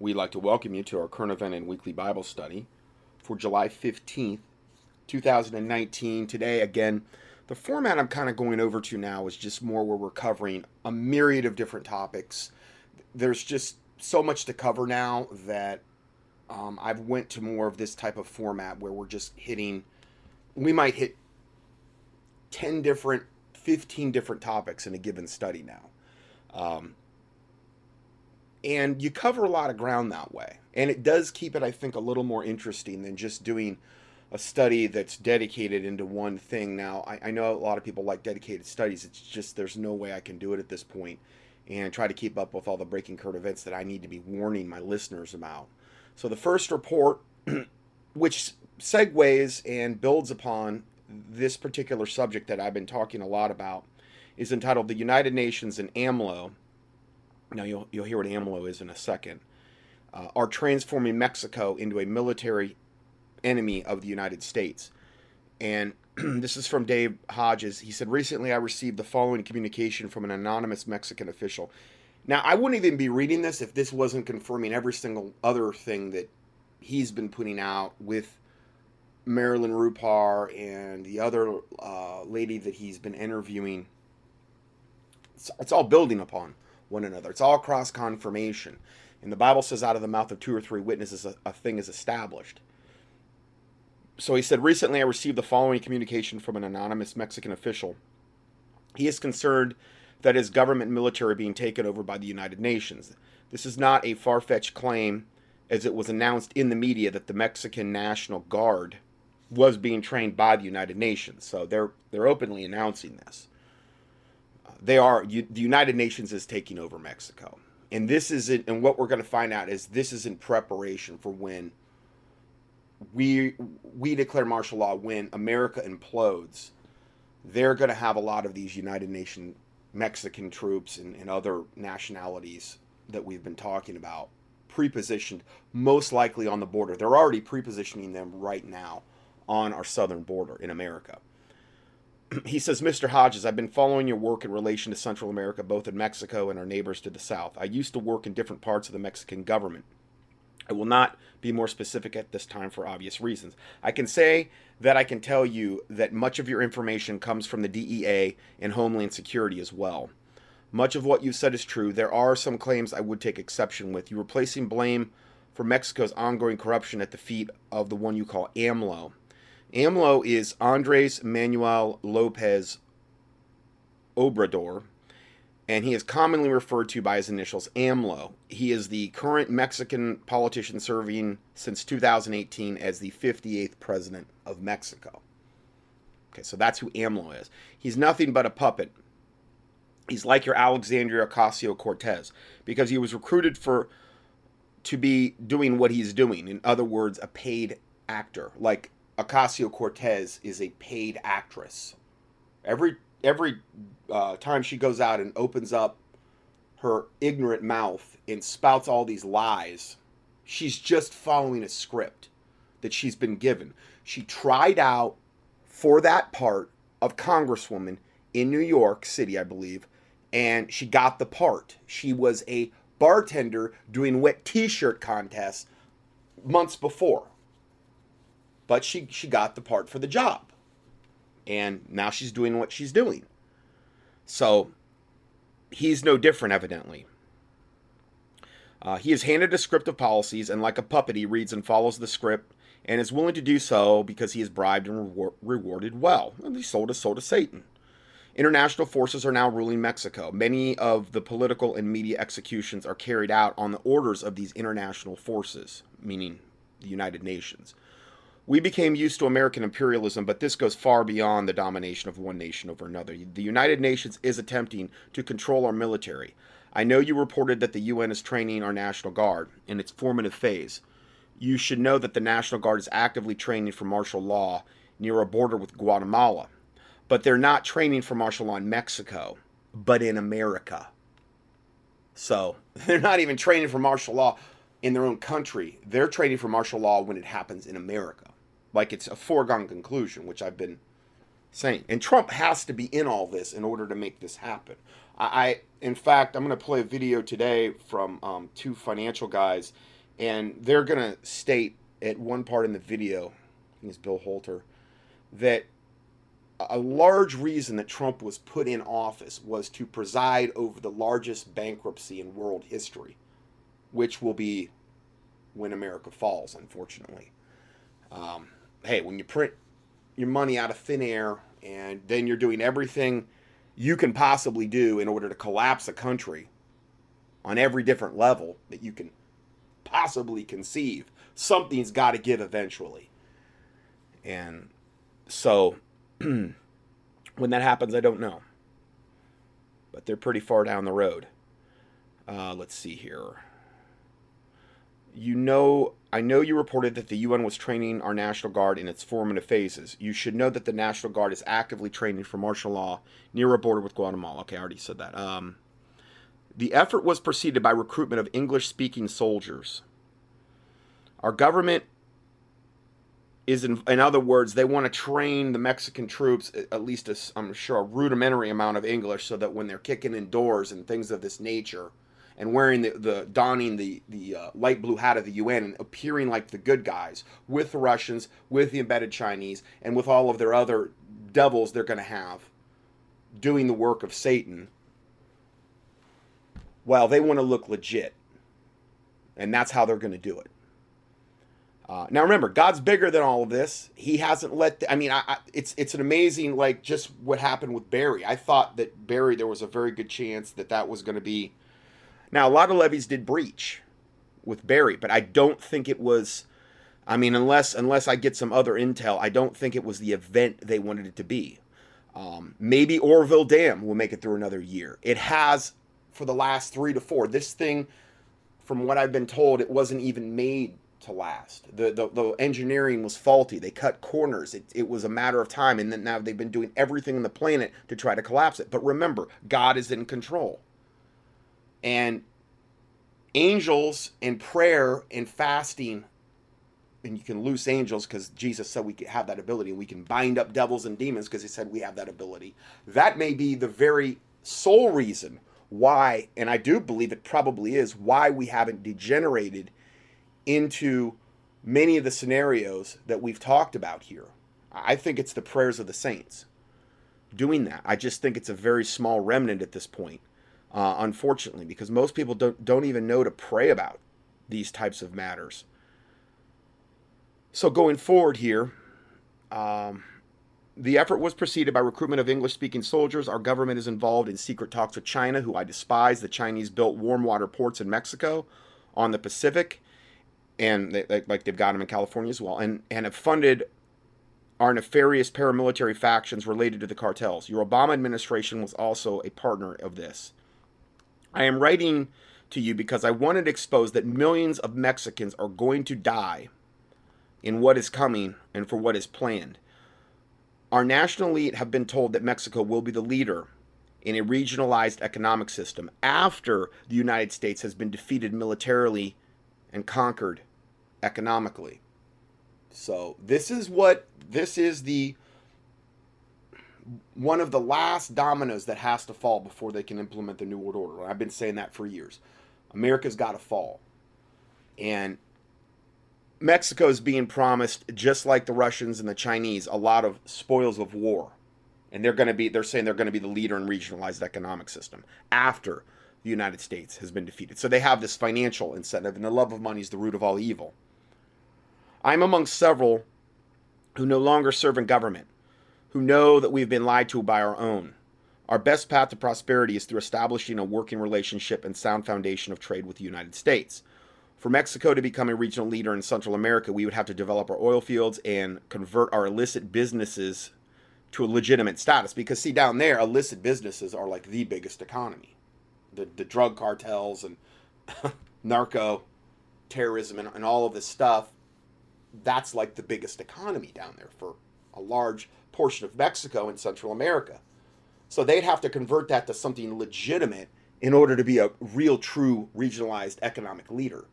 We'd like to welcome you to our current event and weekly Bible study for July 15th, 2019. Today, again, the format I'm kind of going over to now is just more where we're covering a myriad of different topics. There's just so much to cover now that um, I've went to more of this type of format where we're just hitting. We might hit 10 different, 15 different topics in a given study now. Um, and you cover a lot of ground that way. And it does keep it, I think, a little more interesting than just doing a study that's dedicated into one thing. Now, I, I, know a lot of people like dedicated studies. It's just there's no way I can do it at this point and try to keep up with all the breaking current events that I need to be warning my listeners about. So, the first report, which segues and builds upon this particular subject that I've been talking a lot about, is entitled The United Nations and AMLO now you'll, you'll hear what AMLO is in a second, uh, are transforming Mexico into a military enemy of the United States. And this is from Dave Hodges. He said, Recently I received the following communication from an anonymous Mexican official. Now, I wouldn't even be reading this if this wasn't confirming every single other thing that he's been putting out with Marilyn Rupar and the other uh, lady that he's been interviewing. It's, it's all building upon one another. It's all cross confirmation. And the Bible says, out of the mouth of two or three witnesses, a, a thing is established. So he said, Recently I received the following communication from an anonymous Mexican official. He is concerned that his government military being taken over by the United Nations. This is not a far fetched claim, as it was announced in the media that the Mexican National Guard was being trained by the United Nations. So they're they're openly announcing this they are you, the United Nations is taking over Mexico, and this is it. And what we're going to find out is this is in preparation for when we we declare martial law when America implodes. They're going to have a lot of these United Nation Mexican troops and, and other nationalities that we've been talking about pre-positioned, most likely on the border. They're already pre-positioning them right now on our southern border in America he says, Mr. Hodges, I've been following your work in relation to Central America, both in Mexico and our neighbors to the south. I used to work in different parts of the Mexican government. I will not be more specific at this time for obvious reasons. I can say that I can tell you that much of your information comes from the DEA and Homeland Security as well. Much of what you've said is true. There are some claims I would take exception with. You were placing blame for Mexico's ongoing corruption at the feet of the one you call AMLO. AMLO is Andres Manuel Lopez Obrador, and he is commonly referred to by his initials AMLO. He is the current Mexican politician serving since 2018 as the 58th president of Mexico. Okay, so that's who AMLO is. He's nothing but a puppet. He's like your Alexandria Ocasio Cortez because he was recruited for to be doing what he's doing. In other words, a paid actor, like Ocasio Cortez is a paid actress. Every every uh, time she goes out and opens up her ignorant mouth and spouts all these lies, she's just following a script that she's been given. She tried out for that part of Congresswoman in New York City, I believe, and she got the part. She was a bartender doing wet t-shirt contests months before but she she got the part for the job. And now she's doing what she's doing. So he's no different evidently. Uh, he is handed a script of policies and like a puppet he reads and follows the script and is willing to do so because he is bribed and rewarded well. And he sold his soul to satan. International forces are now ruling Mexico. Many of the political and media executions are carried out on the orders of these international forces, meaning the United Nations. We became used to American imperialism, but this goes far beyond the domination of one nation over another. The United Nations is attempting to control our military. I know you reported that the UN is training our National Guard in its formative phase. You should know that the National Guard is actively training for martial law near a border with Guatemala. But they're not training for martial law in Mexico, but in America. So they're not even training for martial law in their own country. They're training for martial law when it happens in America like it's a foregone conclusion, which I've been saying. And Trump has to be in all this in order to make this happen. I, I in fact, I'm going to play a video today from um, two financial guys, and they're going to state at one part in the video, I think it's Bill Holter, that a large reason that Trump was put in office was to preside over the largest bankruptcy in world history, which will be when America falls, unfortunately. Um, hey, when you print your money out of thin air and then you're doing everything you can possibly do in order to collapse a country on every different level that you can possibly conceive, something's got to give eventually. And so when that happens, I don't know. But they're pretty far down the road. Uh, let's see here you know I know you reported that the UN was training our National Guard in its formative phases. You should know that the National Guard is actively training for martial law near a border with Guatemala. Okay, I already said that. Um, the effort was preceded by recruitment of English speaking soldiers. Our government is, in, in, other words, they want to train the Mexican troops at least, I'm sure, a rudimentary amount of English so that when they're kicking in doors and things of this nature, and wearing the, the donning the the uh, light blue hat of the UN and appearing like the good guys with the Russians, with the embedded Chinese, and with all of their other devils they're going to have doing the work of Satan. Well, they want to look legit, and that's how they're going to do it. Uh, now remember, God's bigger than all of this. He hasn't let. The, I mean, I, I, it's it's an amazing like just what happened with Barry. I thought that Barry there was a very good chance that that was going to be now, a lot of levees did breach with Barry, but I don't think it was. I mean, unless unless I get some other intel, I don't think it was the event they wanted it to be. Um, maybe Oroville Dam will make it through another year. It has for the last three to four. This thing, from what I've been told, it wasn't even made to last. The, the, the engineering was faulty. They cut corners. It, it was a matter of time, and then now they've been doing everything on the planet to try to collapse it. But remember, God is in control. And angels and prayer and fasting, and you can loose angels because Jesus said we have that ability, and we can bind up devils and demons because he said we have that ability. That may be the very sole reason why, and I do believe it probably is, why we haven't degenerated into many of the scenarios that we've talked about here. I think it's the prayers of the saints doing that. I just think it's a very small remnant at this point uh, unfortunately, because most people don't don't even know to pray about these types of matters. So going forward here, um, the effort was preceded by recruitment of English-speaking soldiers. Our government is involved in secret talks with China, who I despise. The Chinese built warm water ports in Mexico, on the Pacific, and they, like they've got them in California as well, and and have funded our nefarious paramilitary factions related to the cartels. Your Obama administration was also a partner of this. I am writing to you because I wanted to expose that millions of Mexicans are going to die in what is coming and for what is planned. Our national elite have been told that Mexico will be the leader in a regionalized economic system after the United States has been defeated militarily and conquered economically. So, this is what this is the one of the last dominoes that has to fall before they can implement the New World Order. I've been saying that for years. America's got to fall. And Mexico is being promised, just like the Russians and the Chinese, a lot of spoils of war. And they're going to be, they're saying they're going to be the leader in regionalized economic system after the United States has been defeated. So they have this financial incentive, and the love of money is the root of all evil. I'm among several who no longer serve in government who know that we've been lied to by our own. Our best path to prosperity is through establishing a working relationship and sound foundation of trade with the United States. For Mexico to become a regional leader in Central America, we would have to develop our oil fields and convert our illicit businesses to a legitimate status. Because, see, down there, illicit businesses are like the biggest economy. The, the drug cartels and narco terrorism and, and all of this stuff, that's like the biggest economy down there for a large portion of Mexico and Central America. So they'd have to convert that to something legitimate in order to be a real, true regionalized economic leader.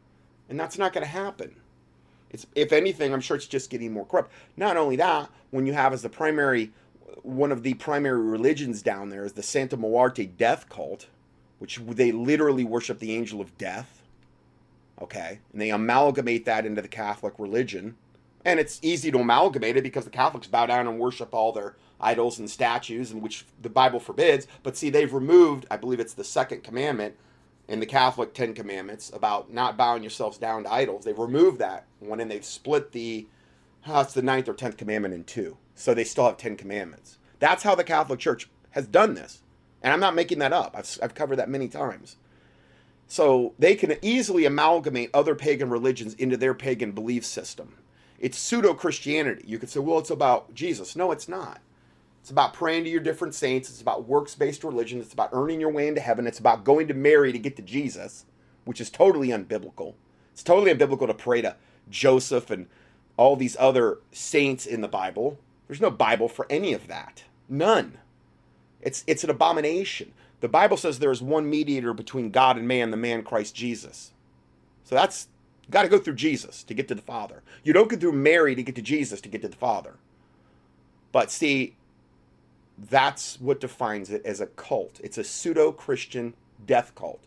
And that's not going to happen. It's, if anything, I'm sure it's just getting more corrupt. Not only that, when you have as the primary one of the primary religions down there is the Santa Muerte death cult, which they literally worship the angel of death. Okay, and they amalgamate that into the Catholic religion, and it's easy to amalgamate it because the Catholics bow down and worship all their idols and statues, and which the Bible forbids. But see, they've removed, I believe it's the second commandment in the Catholic Ten Commandments about not bowing yourselves down to idols. They've removed that one, and they've split the, oh, it's the ninth or tenth commandment in two. So they still have Ten Commandments. That's how the Catholic Church has done this. And I'm not making that up. I've, I've covered that many times. So they can easily amalgamate other pagan religions into their pagan belief system. It's pseudo Christianity. You could say, well, it's about Jesus. No, it's not. It's about praying to your different saints. It's about works based religion. It's about earning your way into heaven. It's about going to Mary to get to Jesus, which is totally unbiblical. It's totally unbiblical to pray to Joseph and all these other saints in the Bible. There's no Bible for any of that. None. It's, it's an abomination. The Bible says there is one mediator between God and man, the man Christ Jesus. So that's got to go through Jesus to get to the Father. You don't go through Mary to get to Jesus to get to the Father. But see, that's what defines it as a cult. It's a pseudo Christian death cult,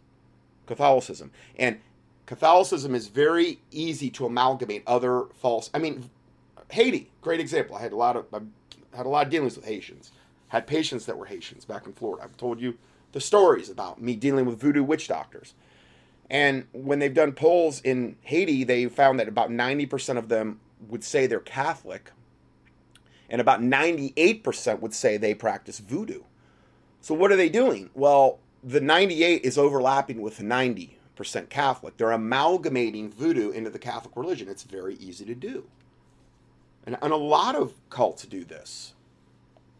Catholicism. And Catholicism is very easy to amalgamate other false. I mean, Haiti, great example. I had a lot of I had a lot of dealings with Haitians. Had patients that were Haitians back in Florida. I've told you the stories about me dealing with voodoo witch doctors. And when they've done polls in Haiti, they found that about 90% of them would say they're Catholic, and about 98% would say they practice voodoo. So what are they doing? Well, the 98 is overlapping with the 90% Catholic. They're amalgamating voodoo into the Catholic religion. It's very easy to do. And, and a lot of cults do this.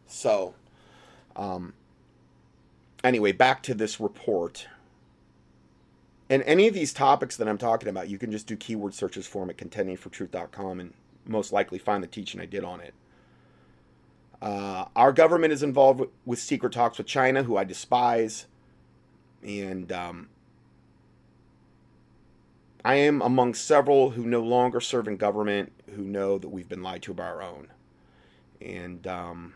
So, um, anyway, back to this report. And any of these topics that I'm talking about, you can just do keyword searches for them at contendingfortruth.com and most likely find the teaching I did on it. Uh, our government is involved with, with, secret talks with China, who I despise. And um, I am among several who no longer serve in government who know that we've been lied to by our own. And um,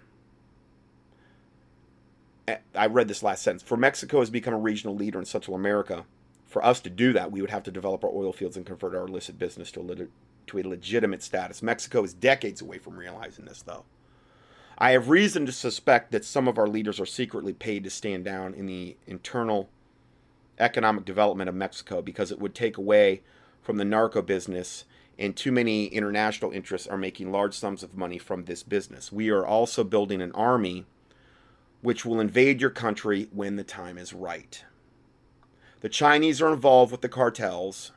I read this last sentence. For Mexico has become a regional leader in Central America. For us to do that, we would have to develop our oil fields and convert our illicit business to a, lit- to a legitimate status. Mexico is decades away from realizing this, though. I have reason to suspect that some of our leaders are secretly paid to stand down in the internal economic development of Mexico because it would take away from the narco business, and too many international interests are making large sums of money from this business. We are also building an army which will invade your country when the time is right. The Chinese are involved with the cartels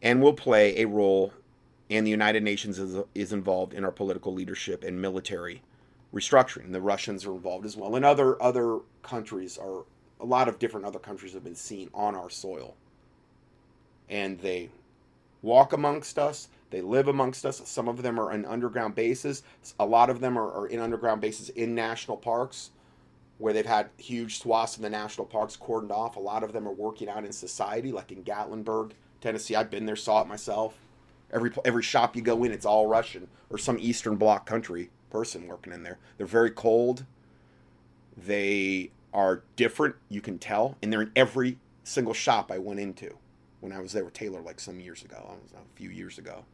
and will play a role and the United Nations is, is involved in our political leadership and military restructuring. The Russians are involved as well, and other other countries are a lot of different other countries have been seen on our soil, and they walk amongst us. They live amongst us. Some of them are in underground bases. A lot of them are, are in underground bases in national parks where they've had huge swaths of the national parks cordoned off. A lot of them are working out in society, like in Gatlinburg, Tennessee. I've been there, saw it myself. Every every shop you go in, it's all Russian or some Eastern Bloc country person working in there. They're very cold. They are different, you can tell, and they're in every single shop I went into when I was there with Taylor like some years ago. A few years ago.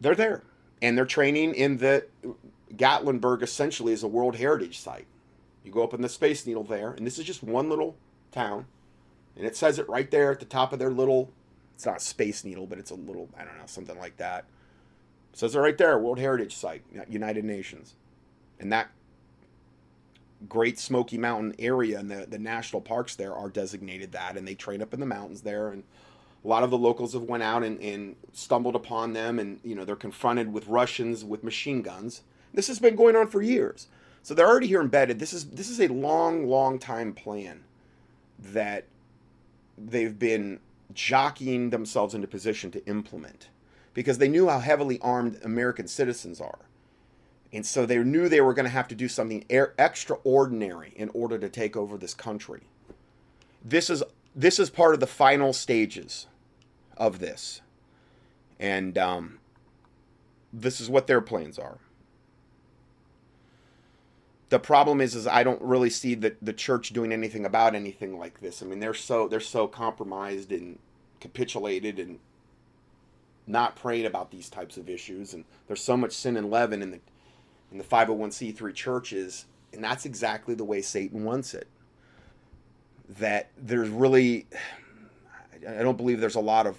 They're there, and they're training in the Gatlinburg. Essentially, is a World Heritage Site. You go up in the Space Needle there, and this is just one little town, and it says it right there at the top of their little it's not Space Needle, but it's a little, I don't know, something like that. It says it right there, World Heritage Site, United Nations. And that Great Smoky Mountain area and the, the national parks there are designated that, and they train up in the mountains there. And a lot of the locals have went out and, and stumbled upon them, and you know they're confronted with Russians with machine guns. This has been going on for years, so they're already here embedded. This is this is a long, long time plan that they've been jockeying themselves into position to implement because they knew how heavily armed American citizens are. And so they knew they were going to have to do something extraordinary in order to take over this country. This is this is part of the final stages of this. And um, this is what their plans are. The problem is, is I don't really see the, the church doing anything about anything like this. I mean, they're so they're so compromised and capitulated and not praying about these types of issues. And there's so much sin and leaven in the in the 501c3 churches, and that's exactly the way Satan wants it. That there's really, I don't believe there's a lot of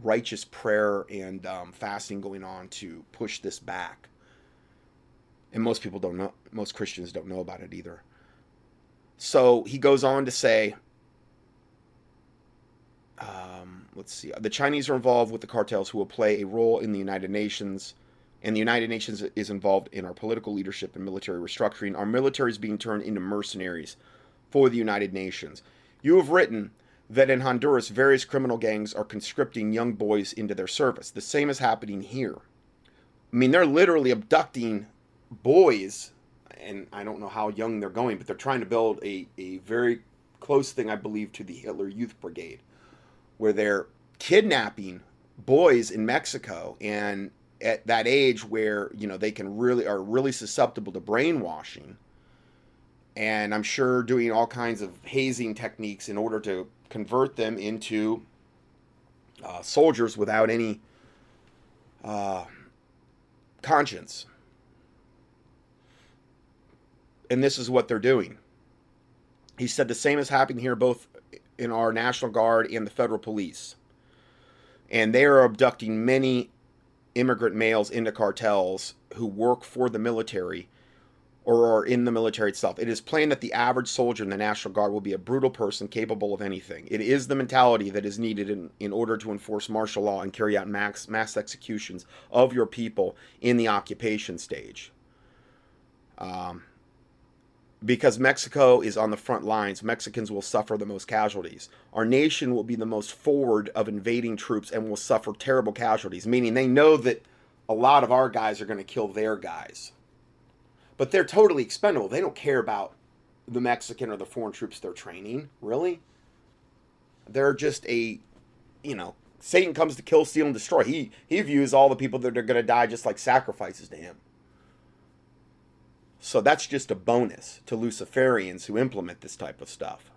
righteous prayer and um, fasting going on to push this back. And most people don't know, most Christians don't know about it either. So he goes on to say, um, let's see, the Chinese are involved with the cartels who will play a role in the United Nations and the United Nations is involved in our political leadership and military restructuring. Our military is being turned into mercenaries for the United Nations. You have written that in Honduras, various criminal gangs are conscripting young boys into their service. The same is happening here. I mean, they're literally abducting boys, and I don't know how young they're going, but they're trying to build a, a very close thing, I believe, to the Hitler Youth Brigade, where they're kidnapping boys in Mexico and at that age where you know they can really are really susceptible to brainwashing and i'm sure doing all kinds of hazing techniques in order to convert them into uh, soldiers without any uh, conscience and this is what they're doing he said the same is happening here both in our national guard and the federal police and they are abducting many immigrant males into cartels who work for the military or are in the military itself. It is plain that the average soldier in the National Guard will be a brutal person capable of anything. It is the mentality that is needed in, in order to enforce martial law and carry out mass, mass executions of your people in the occupation stage. Um, because Mexico is on the front lines, Mexicans will suffer the most casualties. Our nation will be the most forward of invading troops and will suffer terrible casualties, meaning they know that a lot of our guys are going to kill their guys. But they're totally expendable. They don't care about the Mexican or the foreign troops they're training, really. They're just a, you know, Satan comes to kill, steal, and destroy. He he views all the people that are going to die just like sacrifices to him. So that's just a bonus to Luciferians who implement this type of stuff.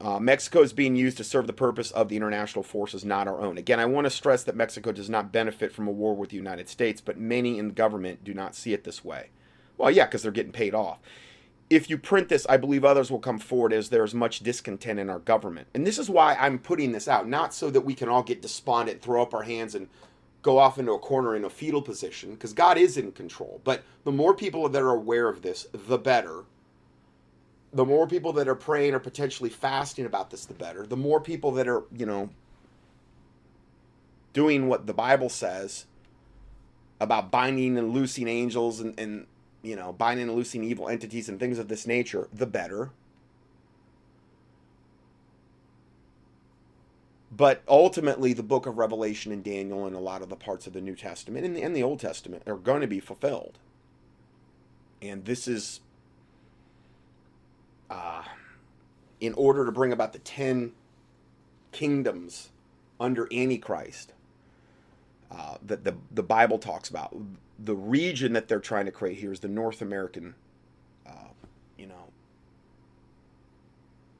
Uh, Mexico is being used to serve the purpose of the international forces, not our own. Again, I want to stress that Mexico does not benefit from a war with the United States, but many in government do not see it this way. Well, yeah, because they're getting paid off. If you print this, I believe others will come forward as there is much discontent in our government. And this is why I'm putting this out, not so that we can all get despondent, throw up our hands, and go off into a corner in a fetal position because God is in control. But the more people that are aware of this, the better. The more people that are praying or potentially fasting about this, the better. The more people that are, you know, doing what the Bible says about binding and loosing angels and, and you know, binding and loosing evil entities and things of this nature, the better. But ultimately, the book of Revelation and Daniel and a lot of the parts of the New Testament and the, and the Old Testament are going to be fulfilled. And this is uh, in order to bring about the ten kingdoms under Antichrist uh, that the, the Bible talks about. The region that they're trying to create here is the North American, uh, you know,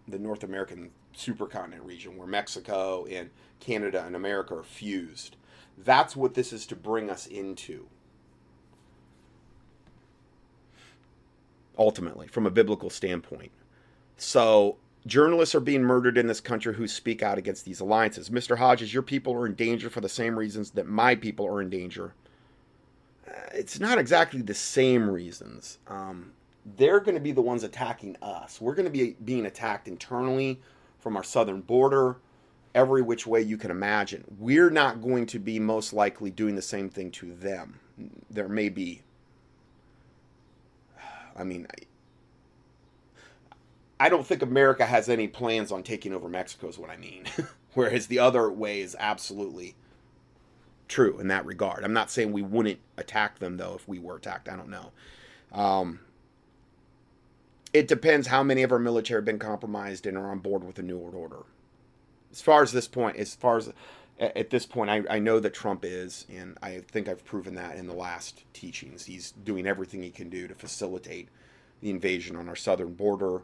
the North American supercontinent region where Mexico and Canada and America are fused. That's what this is to bring us into. Ultimately, from a biblical standpoint. So, journalists are being murdered in this country who speak out against these alliances. Mr. Hodges, your people are in danger for the same reasons that my people are in danger. Uh, it's not exactly the same reasons. Um, they're going to be the ones attacking us. We're going to be being attacked internally from our southern border, every which way you can imagine. We're not going to be most likely doing the same thing to them. There may be, I mean, I don't think America has any plans on taking over Mexico, is what I mean. Whereas the other way is absolutely true in that regard. I'm not saying we wouldn't attack them, though, if we were attacked. I don't know. Um, it depends how many of our military have been compromised and are on board with the New World Order. As far as this point, as far as at, this point, I, I know that Trump is, and I think I've proven that in the last teachings. He's doing everything he can do to facilitate the invasion on our southern border.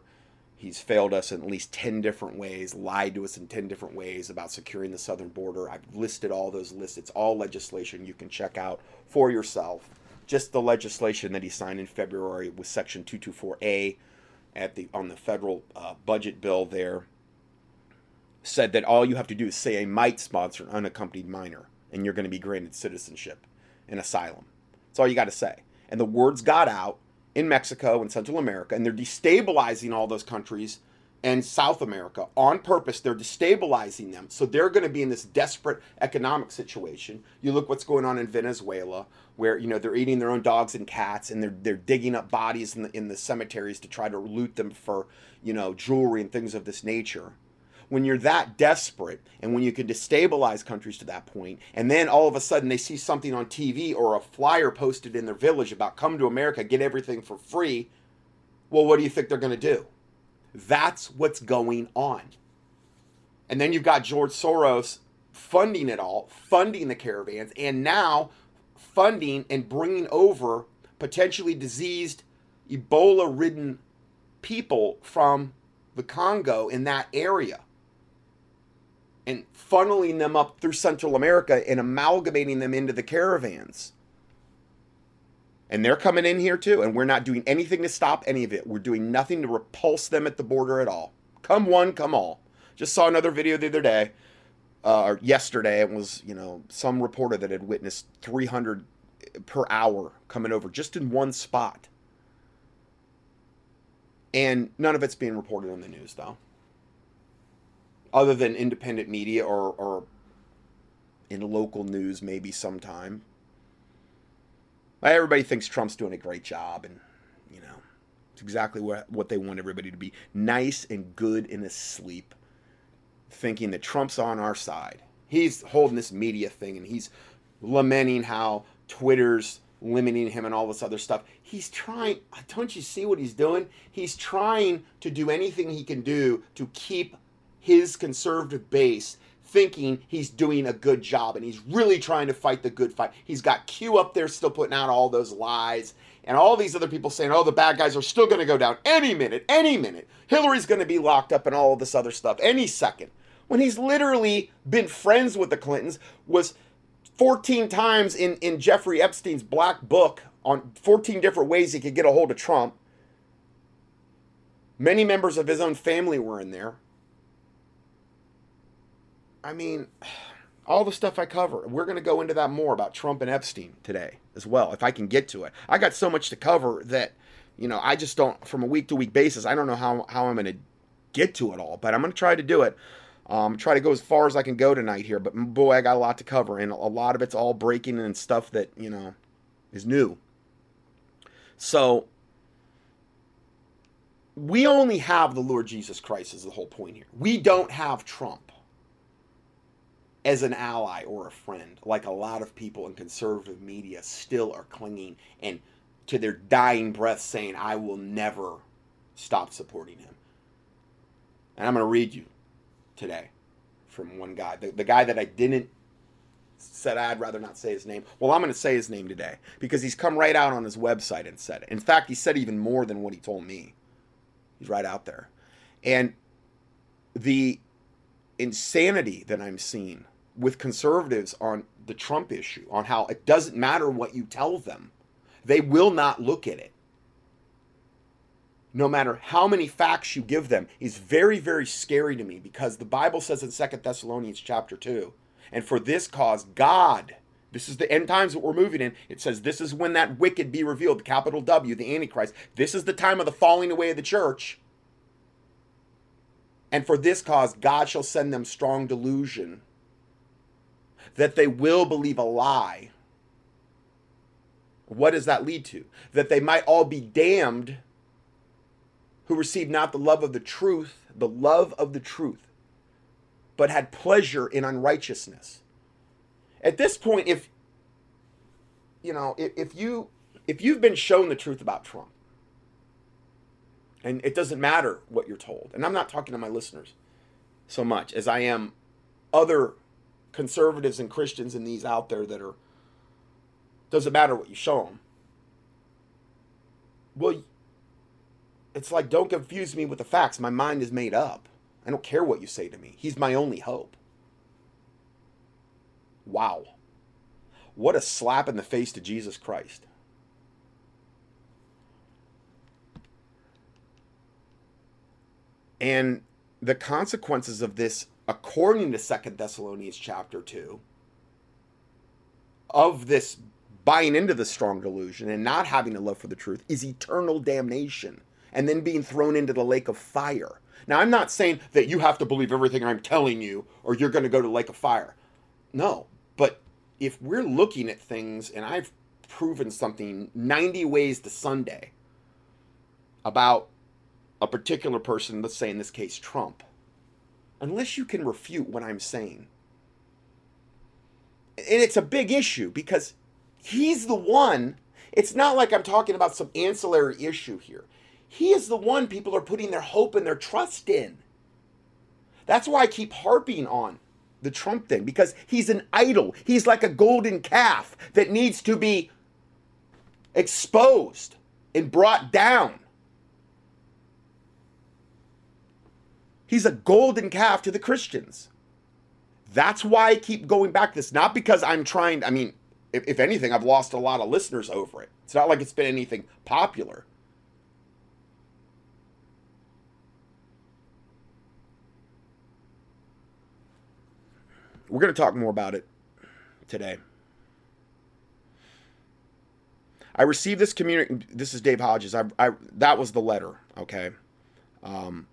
He's failed us in at least 10 different ways, lied to us in 10 different ways about securing the southern border. I've listed all those lists. It's all legislation you can check out for yourself. Just the legislation that he signed in February with Section 224A at the on the federal uh, budget bill there said that all you have to do is say I might sponsor an unaccompanied minor, and you're going to be granted citizenship and asylum. That's all you got to say. And the words got out in Mexico and Central America, and they're destabilizing all those countries and South America on purpose. They're destabilizing them. So they're going to be in this desperate economic situation. You look what's going on in Venezuela, where you know they're eating their own dogs and cats, and they're they're digging up bodies in the in the cemeteries to try to loot them for you know jewelry and things of this nature when you're that desperate and when you can destabilize countries to that point, and then all of a sudden they see something on TV or a flyer posted in their village about come to America, get everything for free, well, what do you think they're going to do? That's what's going on. And then you've got George Soros funding it all, funding the caravans, and now funding and bringing over potentially diseased, Ebola ridden people from the Congo in that area and funneling them up through Central America and amalgamating them into the caravans. And they're coming in here too, and we're not doing anything to stop any of it. We're doing nothing to repulse them at the border at all. Come one, come all. Just saw another video the other day, uh, or yesterday. It was you know some reporter that had witnessed 300 per hour coming over just in one spot, and none of it's being reported on the news though other than independent media or, or in local news maybe sometime. Everybody thinks Trump's doing a great job, and you know, it's exactly what what they want everybody to be nice and good and asleep, thinking that Trump's on our side. He's holding this media thing, and he's lamenting how Twitter's limiting him and all this other stuff. He's trying. Don't you see what he's doing? He's trying to do anything he can do to keep his conservative base thinking he's doing a good job and he's really trying to fight the good fight. He's got Q up there still putting out all those lies and all these other people saying, oh, the bad guys are still going to go down any minute, any minute. Hillary's going to be locked up and all of this other stuff any second. When he's literally been friends with the Clintons, was 14 times in, in Jeffrey Epstein's black book on 14 different ways he could get a hold of Trump. Many members of his own family were in there. I mean, all the stuff I cover. We're going to go into that more about Trump and Epstein today as well, if I can get to it. I got so much to cover that, you know, I just don't, from a week to week basis, I don't know how, how I'm going to get to it all, but I'm going to try to do it. Um, try to go as far as I can go tonight here, but boy, I got a lot to cover, and a lot of it's all breaking and stuff that, you know, is new. So, we only have the Lord Jesus Christ, is the whole point here. We don't have Trump as an ally or a friend, like a lot of people in conservative media still are clinging and to their dying breath saying, I will never stop supporting him. And I'm going to read you today from one guy, the, the guy that I didn't said I'd rather not say his name. Well, I'm going to say his name today because he's come right out on his website and said it. In fact, he said even more than what he told me. He's right out there. And the insanity that I'm seeing with conservatives on the Trump issue, on how it doesn't matter what you tell them, they will not look at it. No matter how many facts you give them, is very, very scary to me because the Bible says in Second Thessalonians chapter 2, and for this cause, God, this is the end times that we're moving in. It says this is when that wicked be revealed, the capital W, the Antichrist. This is the time of the falling away of the church. And for this cause, God shall send them strong delusion that they will believe a lie. What does that lead to? That they might all be damned who received not the love of the truth, the love of the truth, but had pleasure in unrighteousness. At this point, if you know, if, if you if you've been shown the truth about Trump, and it doesn't matter what you're told, and I'm not talking to my listeners so much as I am other conservatives and Christians and these out there that are doesn't matter what you show them. Well, it's like don't confuse me with the facts. My mind is made up. I don't care what you say to me. He's my only hope. Wow. What a slap in the face to Jesus Christ. And the consequences of this, according to Second Thessalonians chapter 2, of this buying into the strong delusion and not having a love for the truth is eternal damnation and then being thrown into the lake of fire. Now, I'm not saying that you have to believe everything I'm telling you or you're going to go to lake of fire. No, but if we're looking at things, and I've proven something 90 ways to Sunday about a particular person, let's say in this case Trump, unless you can refute what I'm saying. And it's a big issue because he's the one, it's not like I'm talking about some ancillary issue here. He is the one people are putting their hope and their trust in. That's why I keep harping on the Trump thing because he's an idol. He's like a golden calf that needs to be exposed and brought down. He's a golden calf to the Christians. That's why I keep going back to this. Not because I'm trying, I mean, if, if anything, I've lost a lot of listeners over it. It's not like it's been anything popular. We're going to talk more about it today. I received this community. This is Dave Hodges. I, I that was the letter. Okay. Um,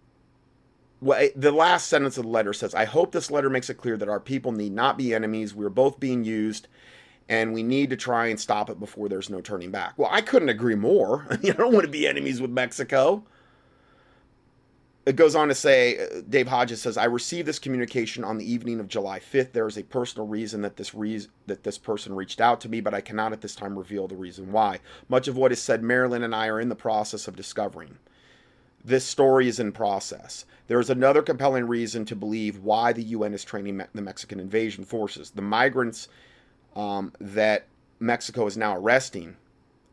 well, the last sentence of the letter says, I hope this letter makes it clear that our people need not be enemies. We're both being used, and we need to try and stop it before there's no turning back. Well, I couldn't agree more. you don't want to be enemies with Mexico. It goes on to say, uh, Dave Hodges says, I received this communication on the evening of July 5th. There is a personal reason that this reason that this person reached out to me, but I cannot at this time reveal the reason why. Much of what is said, Marilyn and I are in the process of discovering. This story is in process. There is another compelling reason to believe why the UN is training the Mexican invasion forces. The migrants um, that Mexico is now arresting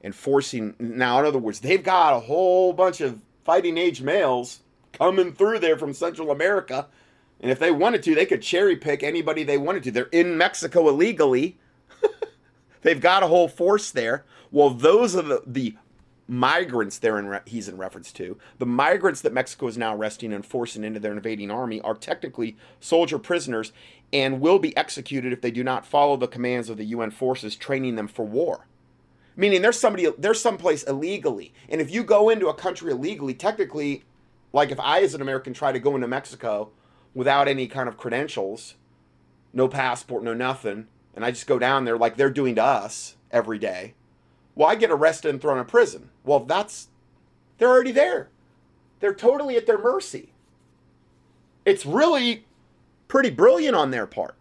and forcing. Now, in other words, they've got a whole bunch of fighting age males coming through there from Central America. And if they wanted to, they could cherry pick anybody they wanted to. They're in Mexico illegally. They've got a whole force there. Well, those are the, the migrants there in re- he's in reference to the migrants that Mexico is now arresting and forcing into their invading army are technically soldier prisoners and will be executed if they do not follow the commands of the UN forces training them for war. Meaning there's somebody there's someplace illegally. And if you go into a country illegally, technically like if I as an American try to go into Mexico without any kind of credentials, no passport, no nothing, and I just go down there like they're doing to us every day well, I get arrested and thrown in prison. Well, that's, they're already there. They're totally at their mercy. It's really pretty brilliant on their part.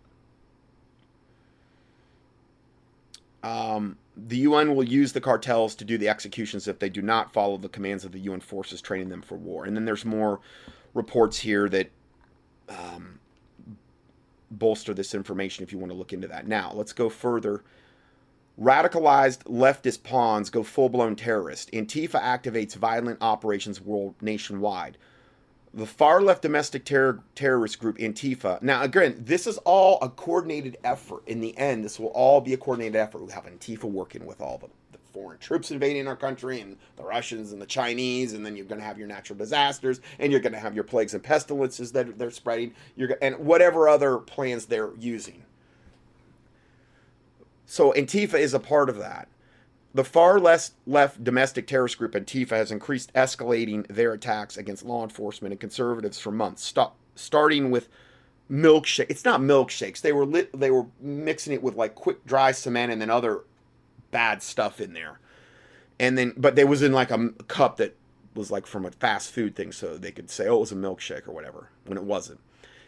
Um, the UN will use the cartels to do the executions if they do not follow the commands of the UN forces training them for war. And then there's more reports here that um, bolster this information if you want to look into that. Now, let's go further Radicalized leftist pawns go full blown terrorist. Antifa activates violent operations world nationwide. The far left domestic terror, terrorist group Antifa. Now, again, this is all a coordinated effort. In the end, this will all be a coordinated effort. We have Antifa working with all the, the foreign troops invading our country, and the Russians and the Chinese, and then you're going to have your natural disasters, and you're going to have your plagues and pestilences that they're spreading, you're, and whatever other plans they're using. So Antifa is a part of that. The far less left domestic terrorist group Antifa has increased escalating their attacks against law enforcement and conservatives for months, stop, starting with milkshake. It's not milkshakes. They were lit, they were mixing it with like quick dry cement and then other bad stuff in there. And then but they was in like a cup that was like from a fast food thing so they could say oh it was a milkshake or whatever when it wasn't.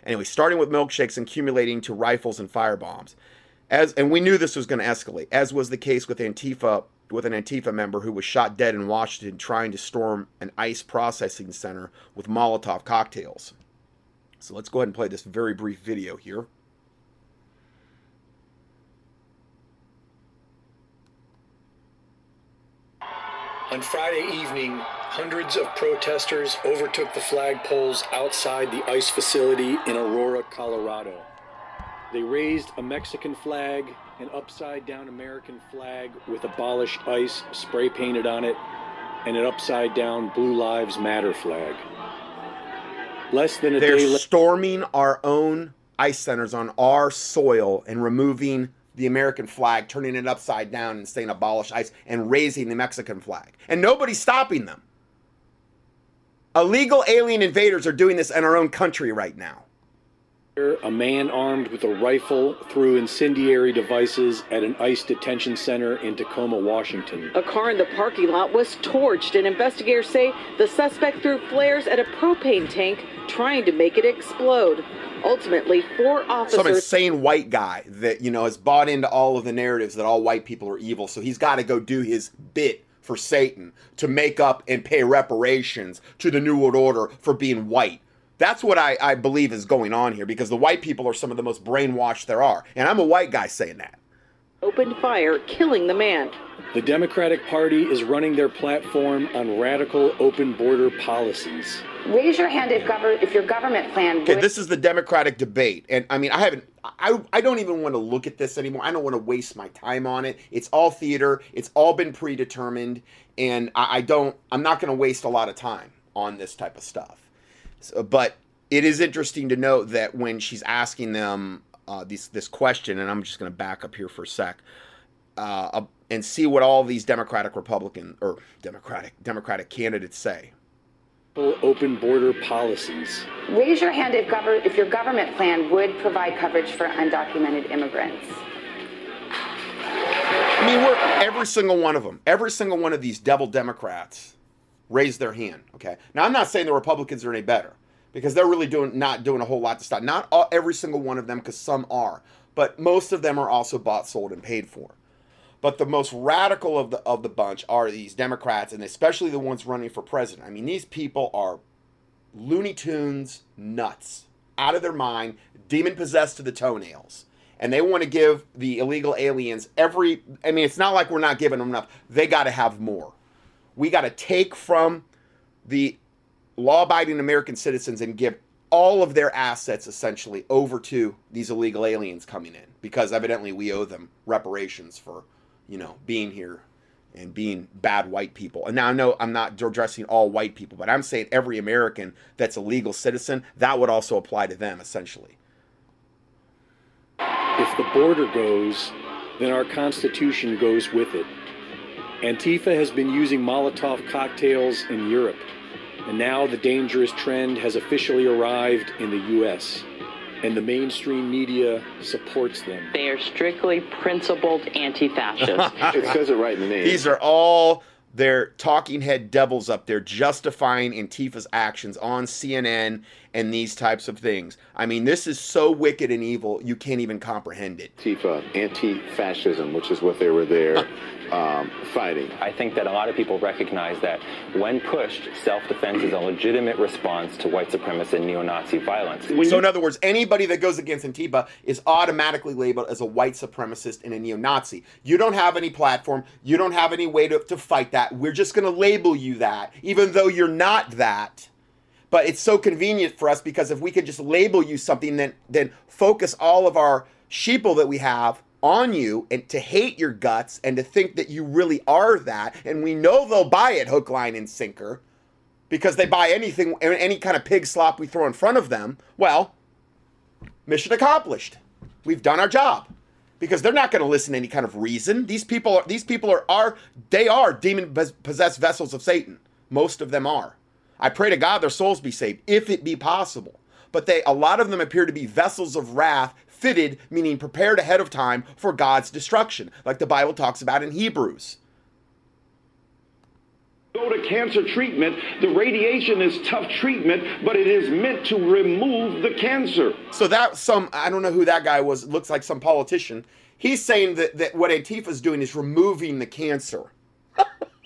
Anyway, starting with milkshakes and accumulating to rifles and fire bombs as and we knew this was going to escalate, as was the case with Antifa with an Antifa member who was shot dead in Washington trying to storm an ICE processing center with Molotov cocktails. So let's go ahead and play this very brief video here. On Friday evening, hundreds of protesters overtook the flagpoles outside the ICE facility in Aurora, Colorado. They raised a Mexican flag, an upside down American flag with abolish ICE spray painted on it, and an upside down Blue Lives Matter flag. Less than a They're day storming our own ICE centers on our soil and removing the American flag, turning it upside down and saying abolish ICE and raising the Mexican flag. And nobody's stopping them. Illegal alien invaders are doing this in our own country right now. A man armed with a rifle threw incendiary devices at an ICE detention center in Tacoma, Washington. A car in the parking lot was torched, and investigators say the suspect threw flares at a propane tank, trying to make it explode. Ultimately, four officers. Some insane white guy that, you know, has bought into all of the narratives that all white people are evil. So he's got to go do his bit for Satan to make up and pay reparations to the New World Order for being white. That's what I, I believe is going on here because the white people are some of the most brainwashed there are. And I'm a white guy saying that. Opened fire, killing the man. The Democratic Party is running their platform on radical open border policies. Raise your hand if, gover- if your government plan. Okay, this is the Democratic debate, and I mean, I haven't, I, I don't even want to look at this anymore. I don't want to waste my time on it. It's all theater. It's all been predetermined, and I, I don't, I'm not going to waste a lot of time on this type of stuff. So, but it is interesting to note that when she's asking them uh, this this question, and I'm just going to back up here for a sec, uh, uh, and see what all these Democratic Republican or Democratic Democratic candidates say. Open border policies. Raise your hand if, gover- if your government plan would provide coverage for undocumented immigrants. I mean, we're every single one of them, every single one of these devil Democrats raised their hand. Okay, now I'm not saying the Republicans are any better because they're really doing not doing a whole lot to stop. Not all, every single one of them, because some are, but most of them are also bought, sold, and paid for. But the most radical of the of the bunch are these Democrats, and especially the ones running for president. I mean, these people are Looney Tunes nuts, out of their mind, demon possessed to the toenails. And they want to give the illegal aliens every. I mean, it's not like we're not giving them enough. They got to have more. We got to take from the law abiding American citizens and give all of their assets essentially over to these illegal aliens coming in because evidently we owe them reparations for, you know, being here and being bad white people. And now I know I'm not addressing all white people, but I'm saying every American that's a legal citizen, that would also apply to them essentially. If the border goes, then our Constitution goes with it. Antifa has been using Molotov cocktails in Europe, and now the dangerous trend has officially arrived in the U.S., and the mainstream media supports them. They are strictly principled anti fascists. It says it right in the name. These are all their talking head devils up there justifying Antifa's actions on CNN and these types of things. I mean, this is so wicked and evil, you can't even comprehend it. Antifa, anti-fascism, which is what they were there um, fighting. I think that a lot of people recognize that when pushed, self-defense is a legitimate response to white supremacist and neo-Nazi violence. so, in other words, anybody that goes against Antifa is automatically labeled as a white supremacist and a neo Nazi. You don't have any platform, you don't have any way to, to fight that. We're just going to label you that, even though you're not that. But it's so convenient for us because if we could just label you something, then, then focus all of our sheeple that we have on you and to hate your guts and to think that you really are that. And we know they'll buy it hook, line, and sinker because they buy anything, any kind of pig slop we throw in front of them. Well, mission accomplished. We've done our job because they're not going to listen to any kind of reason. These people are these people are are they are demon possessed vessels of Satan. Most of them are. I pray to God their souls be saved if it be possible. But they a lot of them appear to be vessels of wrath fitted meaning prepared ahead of time for God's destruction like the Bible talks about in Hebrews. Go to cancer treatment. The radiation is tough treatment, but it is meant to remove the cancer. So that some I don't know who that guy was. Looks like some politician. He's saying that that what Antifa's doing is removing the cancer.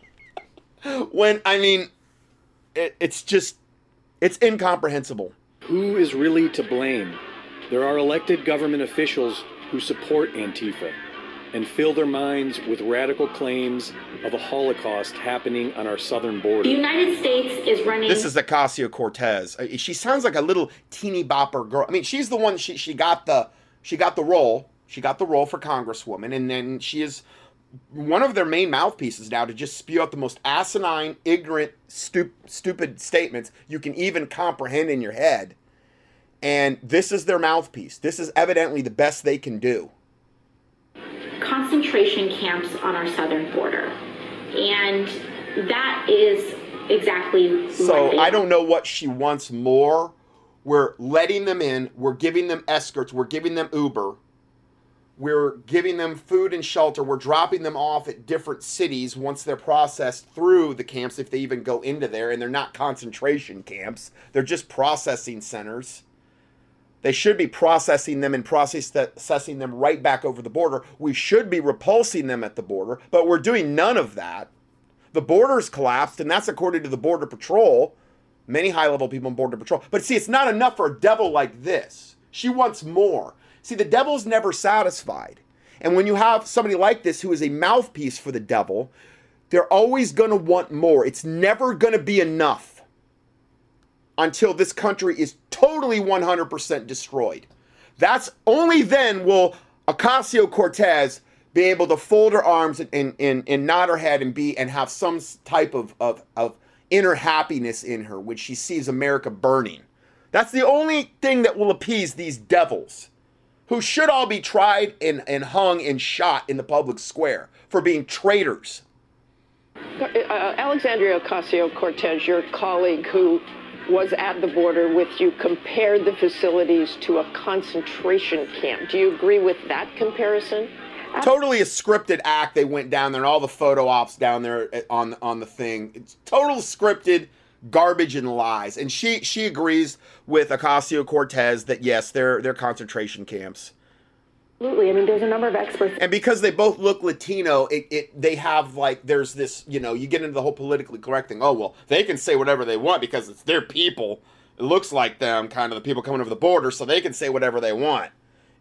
when I mean, it, it's just it's incomprehensible. Who is really to blame? There are elected government officials who support Antifa. and fill their minds with radical claims of a Holocaust happening on our southern border. The United States is running. This is Ocasio Cortez. Uh, she sounds like a little teeny bopper girl. I mean, she's the one. She she got the she got the role. She got the role for Congresswoman, and then she is one of their main mouthpieces now to just spew out the most asinine, ignorant, stup- stupid statements you can even comprehend in your head. And this is their mouthpiece. This is evidently the best they can do. Concentration camps on our southern border. And that is exactly So I don't know what she wants more. We're letting them in, we're giving them escorts, we're giving them Uber we're giving them food and shelter. We're dropping them off at different cities once they're processed through the camps, if they even go into there. And they're not concentration camps, they're just processing centers. They should be processing them and processing them right back over the border. We should be repulsing them at the border, but we're doing none of that. The border's collapsed, and that's according to the Border Patrol. Many high level people in Border Patrol. But see, it's not enough for a devil like this. She wants more. See, the devil's never satisfied. And when you have somebody like this who is a mouthpiece for the devil, they're always going to want more. It's never going to be enough until this country is totally 100% destroyed. That's only then will Ocasio Cortez be able to fold her arms and, and, and nod her head and be and have some type of, of, of inner happiness in her when she sees America burning. That's the only thing that will appease these devils who should all be tried and, and hung and shot in the public square for being traitors. Uh, uh Alexandria Ocasio Cortez, your colleague who was at the border with you, compared the facilities to a concentration camp. Do you agree with that comparison? Totally a scripted act. They went down there, and all the photo ops down there eh, on on the thing. It's total scripted garbage and lies. And she she agrees with Ocasio Cortez that yes, they're they're concentration camps. Absolutely. I mean, there's a number of experts. And because they both look Latino, it, it they have like there's this you know you get into the whole politically correct thing. Oh well, they can say whatever they want because it's their people. It looks like them, kind of the people coming over the border, so they can say whatever they want.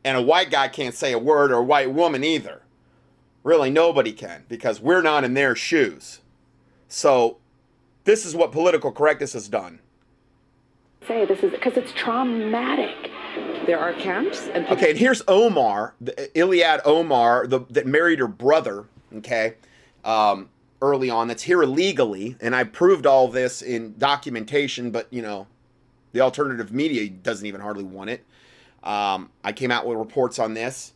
And a white guy can't say a word, or a white woman either. Really, nobody can because we're not in their shoes. So this is what political correctness has done. Say this is because it's traumatic. There are camps. And people- okay, and here's Omar, the, Ilhan Omar, the, that married her brother. Okay, um, early on, that's here illegally, and I proved all this in documentation. But you know, the alternative media doesn't even hardly want it. Um, I came out with reports on this,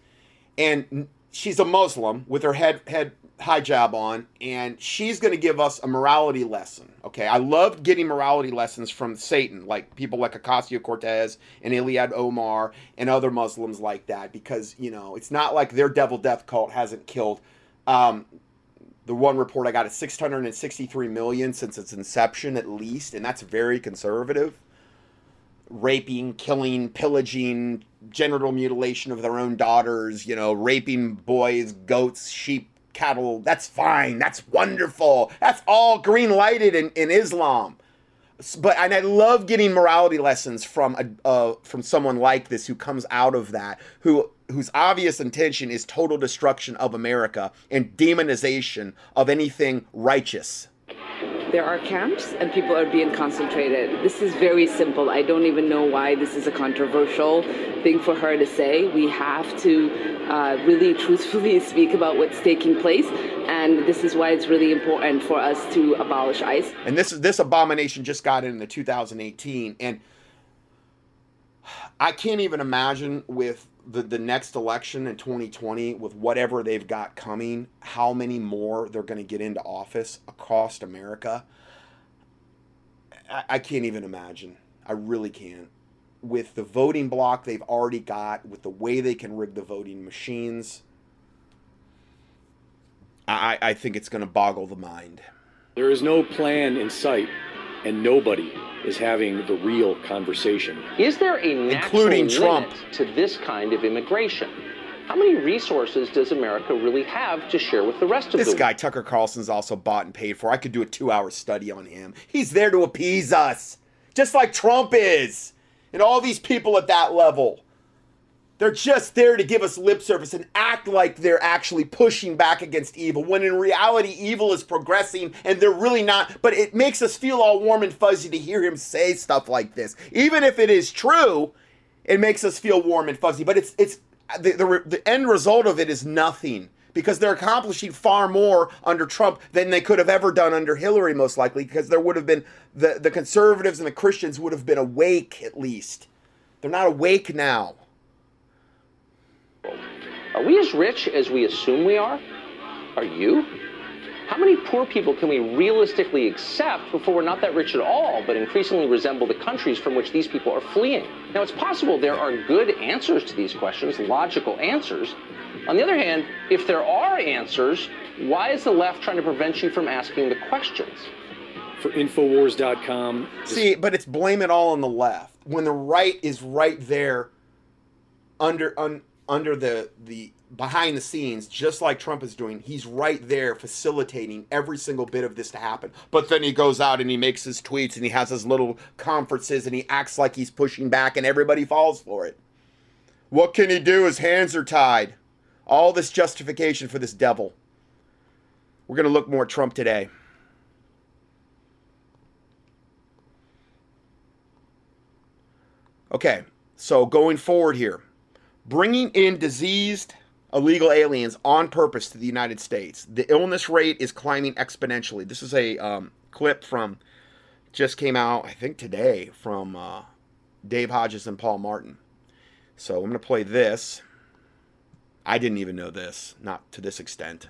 and she's a Muslim with her head head hijab on, and she's going to give us a morality lesson. Okay, I love getting morality lessons from Satan, like people like Ocasio Cortez and Ilhan Omar and other Muslims like that, because you know it's not like their devil death cult hasn't killed. Um, the one report I got is 663 million since its inception, at least, and that's very conservative. Raping, killing, pillaging, genital mutilation of their own daughters, you know, raping boys, goats, sheep, cattle. That's fine. That's wonderful. That's all green lighted in, in Islam. But and I love getting morality lessons from a uh, from someone like this who comes out of that, who whose obvious intention is total destruction of America and demonization of anything righteous there are camps and people are being concentrated. This is very simple. I don't even know why this is a controversial thing for her to say. We have to uh, really truthfully speak about what's taking place, and this is why it's really important for us to abolish ICE. And this this abomination just got in the 2018, and I can't even imagine with the, the next election in 2020 with whatever they've got coming, how many more they're going to get into office across America. I, I can't even imagine. I really can't. With the voting block they've already got, with the way they can rig the voting machines, I, I think it's going to boggle the mind. There is no plan in sight, and nobody is having the real conversation. Is there a natural Including Trump. to this kind of immigration? How many resources does America really have to share with the rest of this the This guy, Tucker Carlson's also bought and paid for. I could do a two hour study on him. He's there to appease us, just like Trump is, and all these people at that level. They're just there to give us lip service and act like they're actually pushing back against evil when in reality evil is progressing and they're really not but it makes us feel all warm and fuzzy to hear him say stuff like this even if it is true it makes us feel warm and fuzzy but it's it's the, the, the end result of it is nothing because they're accomplishing far more under Trump than they could have ever done under Hillary, most likely, because there would have been the, the conservatives and the Christians would have been awake at least. They're not awake now. Are we as rich as we assume we are? Are you? How many poor people can we realistically accept before we're not that rich at all, but increasingly resemble the countries from which these people are fleeing? Now, it's possible there are good answers to these questions, logical answers. On the other hand, if there are answers, why is the left trying to prevent you from asking the questions? For Infowars.com. See, but it's blame it all on the left when the right is right there under un, under the the behind the scenes, just like Trump is doing, he's right there facilitating every single bit of this to happen. But then he goes out and he makes his tweets and he has his little conferences and he acts like he's pushing back and everybody falls for it. What can he do? His hands are tied. All this justification for this devil. We're going to look more at Trump today. Okay, so going forward here, bringing in diseased illegal aliens on purpose to the United States. The illness rate is climbing exponentially. This is a um, clip from just came out, I think today, from uh, Dave Hodges and Paul Martin. So I'm going to play this. I didn't even know this, not to this extent.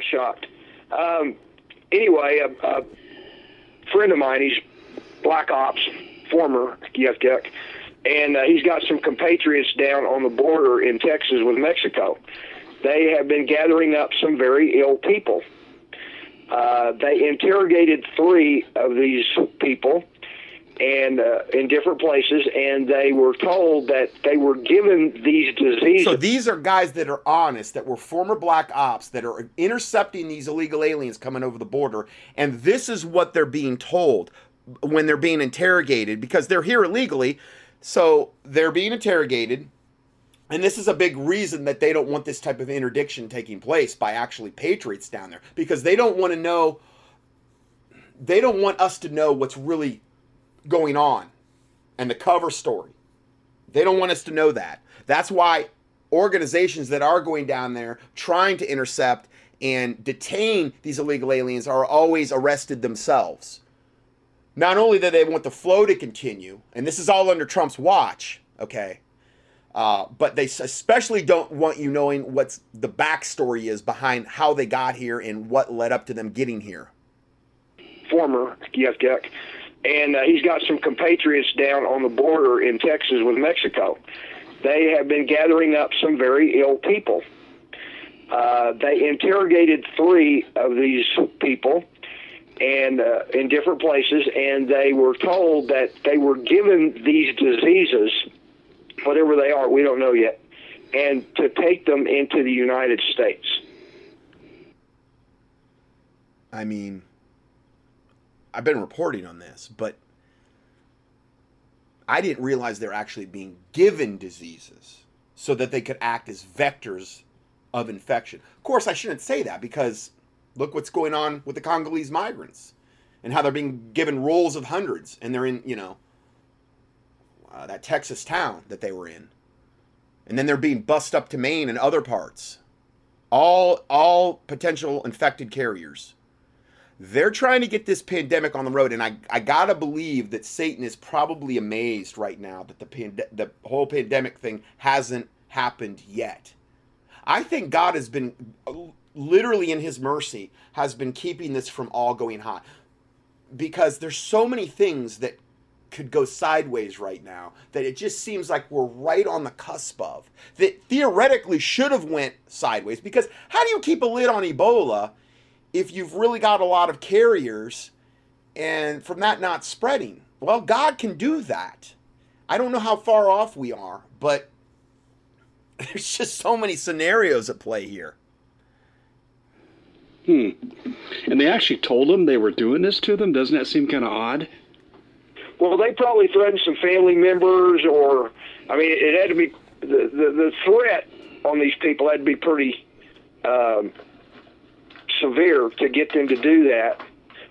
Shocked. Um, anyway, a, a friend of mine, he's Black Ops, former UFDEC, and uh, he's got some compatriots down on the border in Texas with Mexico. They have been gathering up some very ill people. Uh, they interrogated three of these people and uh, in different places, and they were told that they were given these diseases. So these are guys that are honest, that were former black ops, that are intercepting these illegal aliens coming over the border, and this is what they're being told when they're being interrogated because they're here illegally. So they're being interrogated. And this is a big reason that they don't want this type of interdiction taking place by actually patriots down there because they don't want to know they don't want us to know what's really going on and the cover story. They don't want us to know that. That's why organizations that are going down there trying to intercept and detain these illegal aliens are always arrested themselves. Not only do they want the flow to continue, and this is all under Trump's watch, okay, uh, but they especially don't want you knowing what's the backstory is behind how they got here and what led up to them getting here. Former UFDEC and uh, he's got some compatriots down on the border in Texas with Mexico. They have been gathering up some very ill people. Uh, they interrogated three of these people and uh, in different places, and they were told that they were given these diseases, whatever they are, we don't know yet, and to take them into the United States. I mean, I've been reporting on this, but I didn't realize they're actually being given diseases so that they could act as vectors of infection. Of course, I shouldn't say that because look what's going on with the Congolese migrants and how they're being given rolls of hundreds and they're in, you know, uh, that Texas town that they were in. And then they're being bussed up to Maine and other parts. All all potential infected carriers. They're trying to get this pandemic on the road, and I, I gotta believe that Satan is probably amazed right now that the pand- the whole pandemic thing hasn't happened yet. I think God has been literally in His mercy has been keeping this from all going hot because there's so many things that could go sideways right now that it just seems like we're right on the cusp of that theoretically should have went sideways because how do you keep a lid on ebola if you've really got a lot of carriers and from that not spreading. Well, God can do that. I don't know how far off we are, but there's just so many scenarios at play here. Hmm. And they actually told them they were doing this to them? Doesn't that seem kind of odd? Well, they probably threatened some family members or I mean, it had to be the the, the threat on these people had to be pretty um, severe to get them to do that,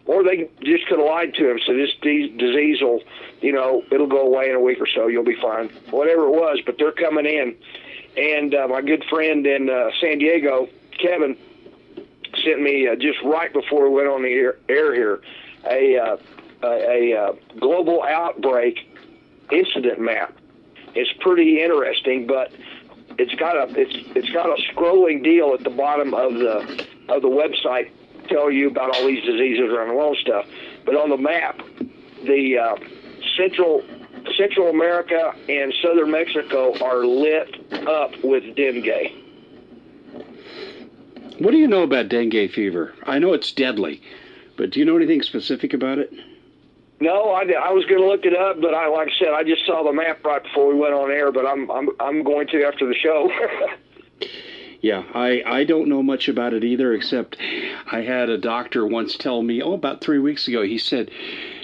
or they just could have lied to him. So this de- disease will, you know, it'll go away in a week or so. You'll be fine. Whatever it was, but they're coming in, and uh, my good friend in uh, San Diego, Kevin, sent me uh, just right before we went on the air, air here a uh, a, a uh, global outbreak incident map. It's pretty interesting, but it's got a it's it's got a scrolling deal at the bottom of the of the website tell you about all these diseases around the world stuff. But on the map, the uh, central Central America and southern Mexico are lit up with dengue. What do you know about dengue fever? I know it's deadly, but do you know anything specific about it? No, I, I was going to look it up, but I like I said, I just saw the map right before we went on air. But I'm I'm I'm going to after the show. Yeah, I, I don't know much about it either, except I had a doctor once tell me, oh, about three weeks ago, he said,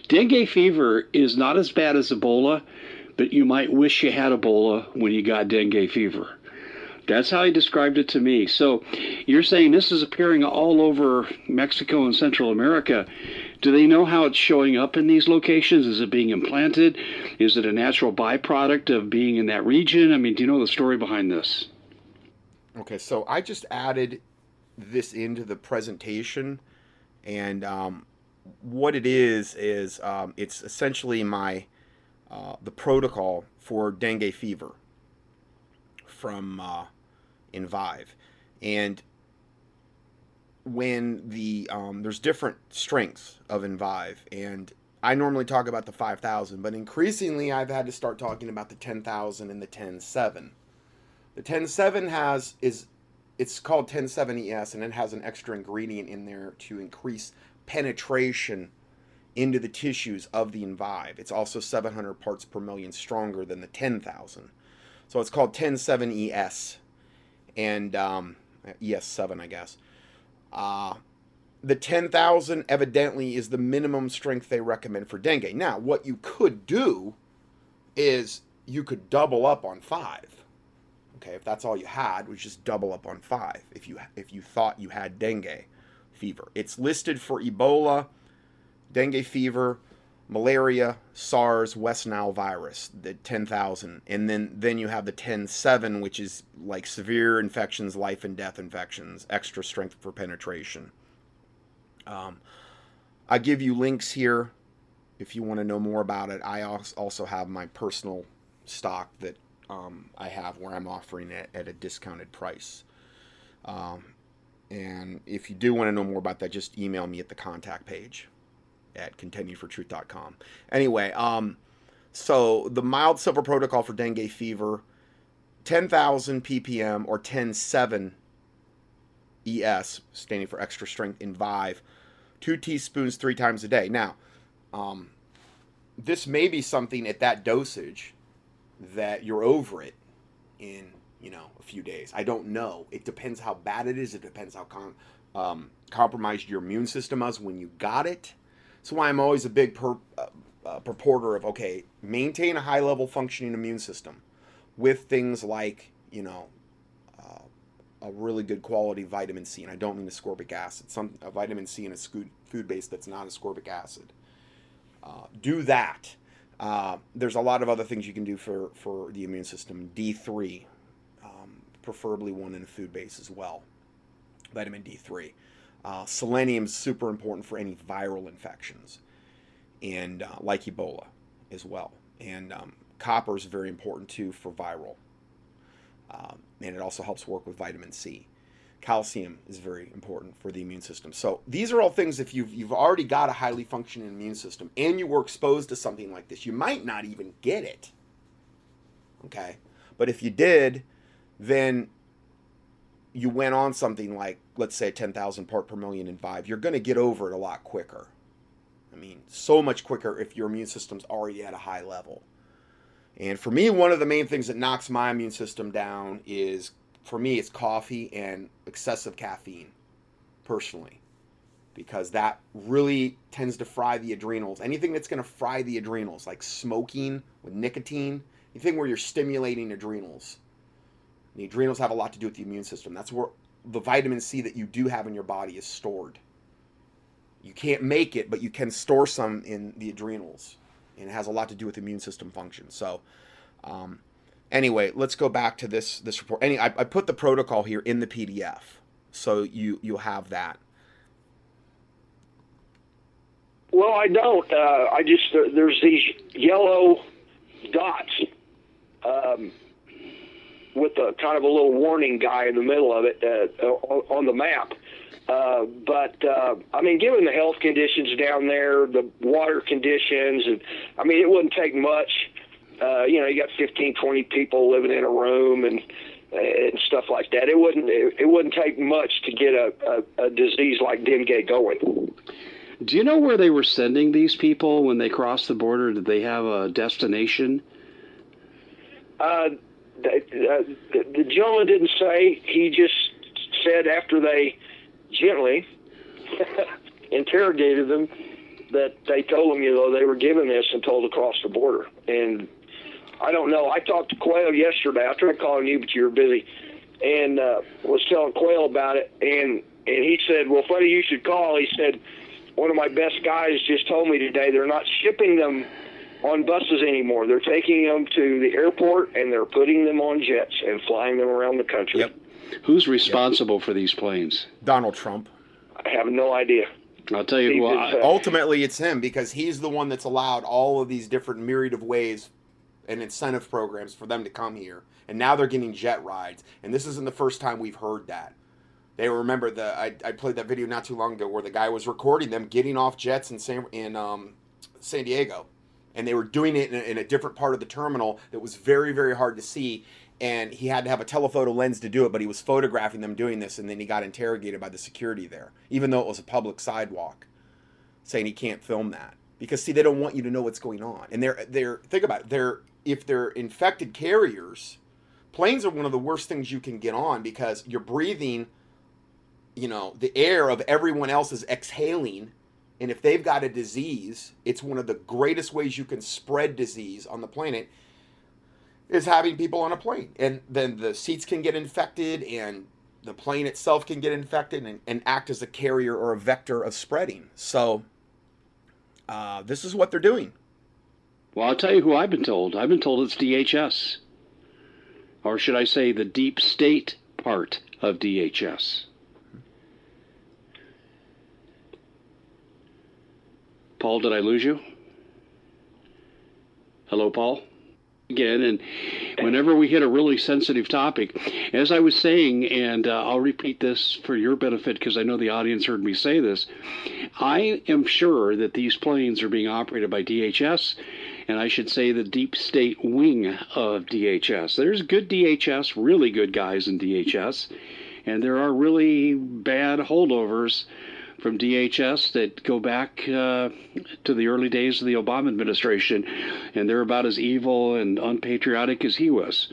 dengue fever is not as bad as Ebola, but you might wish you had Ebola when you got dengue fever. That's how he described it to me. So you're saying this is appearing all over Mexico and Central America. Do they know how it's showing up in these locations? Is it being implanted? Is it a natural byproduct of being in that region? I mean, do you know the story behind this? Okay, so I just added this into the presentation, and um, what it is is um, it's essentially my uh, the protocol for dengue fever from uh, Envive, and when the um, there's different strengths of Envive, and I normally talk about the 5,000, but increasingly I've had to start talking about the 10,000 and the 10.7 the 10.7 has is it's called 10.7 ES and it has an extra ingredient in there to increase penetration into the tissues of the Envive. It's also 700 parts per million stronger than the 10,000. So it's called 10.7 ES and um, ES7, I guess. Uh, the 10,000 evidently is the minimum strength they recommend for dengue. Now, what you could do is you could double up on 5 Okay, if that's all you had, was just double up on five. If you if you thought you had dengue fever, it's listed for Ebola, dengue fever, malaria, SARS, West Nile virus, the 10,000, and then then you have the 10.7, which is like severe infections, life and death infections, extra strength for penetration. Um, I give you links here if you want to know more about it. I also have my personal stock that um, I have where I'm offering it at a discounted price. Um, and if you do want to know more about that, just email me at the contact page at contendingfortruth.com. Anyway, um, so the mild silver protocol for dengue fever, 10,000 ppm or 10.7 ES, standing for extra strength Envive, two teaspoons three times a day. Now, um, this may be something at that dosage that you're over it in you know a few days. I don't know. It depends how bad it is. It depends how com- um, compromised your immune system was when you got it. So why I'm always a big per- uh, uh, purporter of okay, maintain a high level functioning immune system with things like you know uh, a really good quality vitamin C, and I don't mean ascorbic acid. Some a vitamin C in a food base that's not ascorbic acid. Uh, do that uh, there's a lot of other things you can do for, for the immune system. D3, um, preferably one in a food base as well. Vitamin D3. Uh, selenium is super important for any viral infections, and uh, like Ebola as well. And um, copper is very important too for viral, um, and it also helps work with vitamin C. Calcium is very important for the immune system. So these are all things if you've you've already got a highly functioning immune system and you were exposed to something like this, you might not even get it. Okay? But if you did, then you went on something like let's say 10,000 part per million Envive, you're going to get over it a lot quicker. I mean, so much quicker if your immune system's already at a high level. And for me, one of the main things that knocks my immune system down is for me, it's coffee and excessive caffeine, personally, because that really tends to fry the adrenals. Anything that's going to fry the adrenals, like smoking with nicotine, anything where you're stimulating adrenals. The adrenals have a lot to do with the immune system. That's where the vitamin C that you do have in your body is stored. You can't make it, but you can store some in the adrenals, and it has a lot to do with immune system function. So, um, anyway, let's go back to this this report. Any, I, I put the protocol here in the PDF, so you you'll have that. Well, I don't. Uh, I just there, there's these yellow dots um, with a kind of a little warning guy in the middle of it uh, on, the map. Uh, but uh, I mean, given the health conditions down there, the water conditions, and I mean, it wouldn't take much. Uh, you know, you got 15, 20 people living in a room and and stuff like that. It wouldn't it, it wouldn't take much to get a, a, a disease like dengue going. Do you know where they were sending these people when they crossed the border? Did they have a destination? Uh, the, the, the gentleman didn't say. He just said after they gently interrogated them that they told him, you know, they were given this and told to cross the border. And I don't know. I talked to Quayle yesterday. I tried calling you, but you were busy, and uh, was telling Quayle about it. And and he said, well, funny you should call. He said, one of my best guys just told me today they're not shipping them on buses anymore. They're taking them to the airport and they're putting them on jets and flying them around the country. Yep. Who's responsible yep. for these planes? Donald Trump. I have no idea. I'll tell you what. Ultimately, it's him because he's the one that's allowed all of these different myriad of ways and incentive programs for them to come here. And now they're getting jet rides. And this isn't the first time we've heard that. They remember the I, I played that video not too long ago where the guy was recording them getting off jets in San in um, San Diego, and they were doing it in a, in a different part of the terminal that was very very hard to see and he had to have a telephoto lens to do it, but he was photographing them doing this, and then he got interrogated by the security there, even though it was a public sidewalk, saying he can't film that because see they don't want you to know what's going on, and they're they're think about it, they're if they're infected carriers, planes are one of the worst things you can get on because you're breathing you know, the air of everyone else is exhaling. And if they've got a disease, it's one of the greatest ways you can spread disease on the planet is having people on a plane. And then the seats can get infected and the plane itself can get infected and, and act as a carrier or a vector of spreading. So uh, this is what they're doing. Well, I'll tell you who I've been told. I've been told it's DHS. Or should I say the deep state part of DHS. Paul, did I lose you? Hello, Paul? Again, and whenever we hit a really sensitive topic, as I was saying, and uh, I'll repeat this for your benefit because I know the audience heard me say this, I am sure that these planes are being operated by DHS, and I should say the deep state wing of DHS. There's good DHS, really good guys in DHS, and there are really bad holdovers from DHS that go back uh, to the early days of the Obama administration, and they're about as evil and unpatriotic as he was.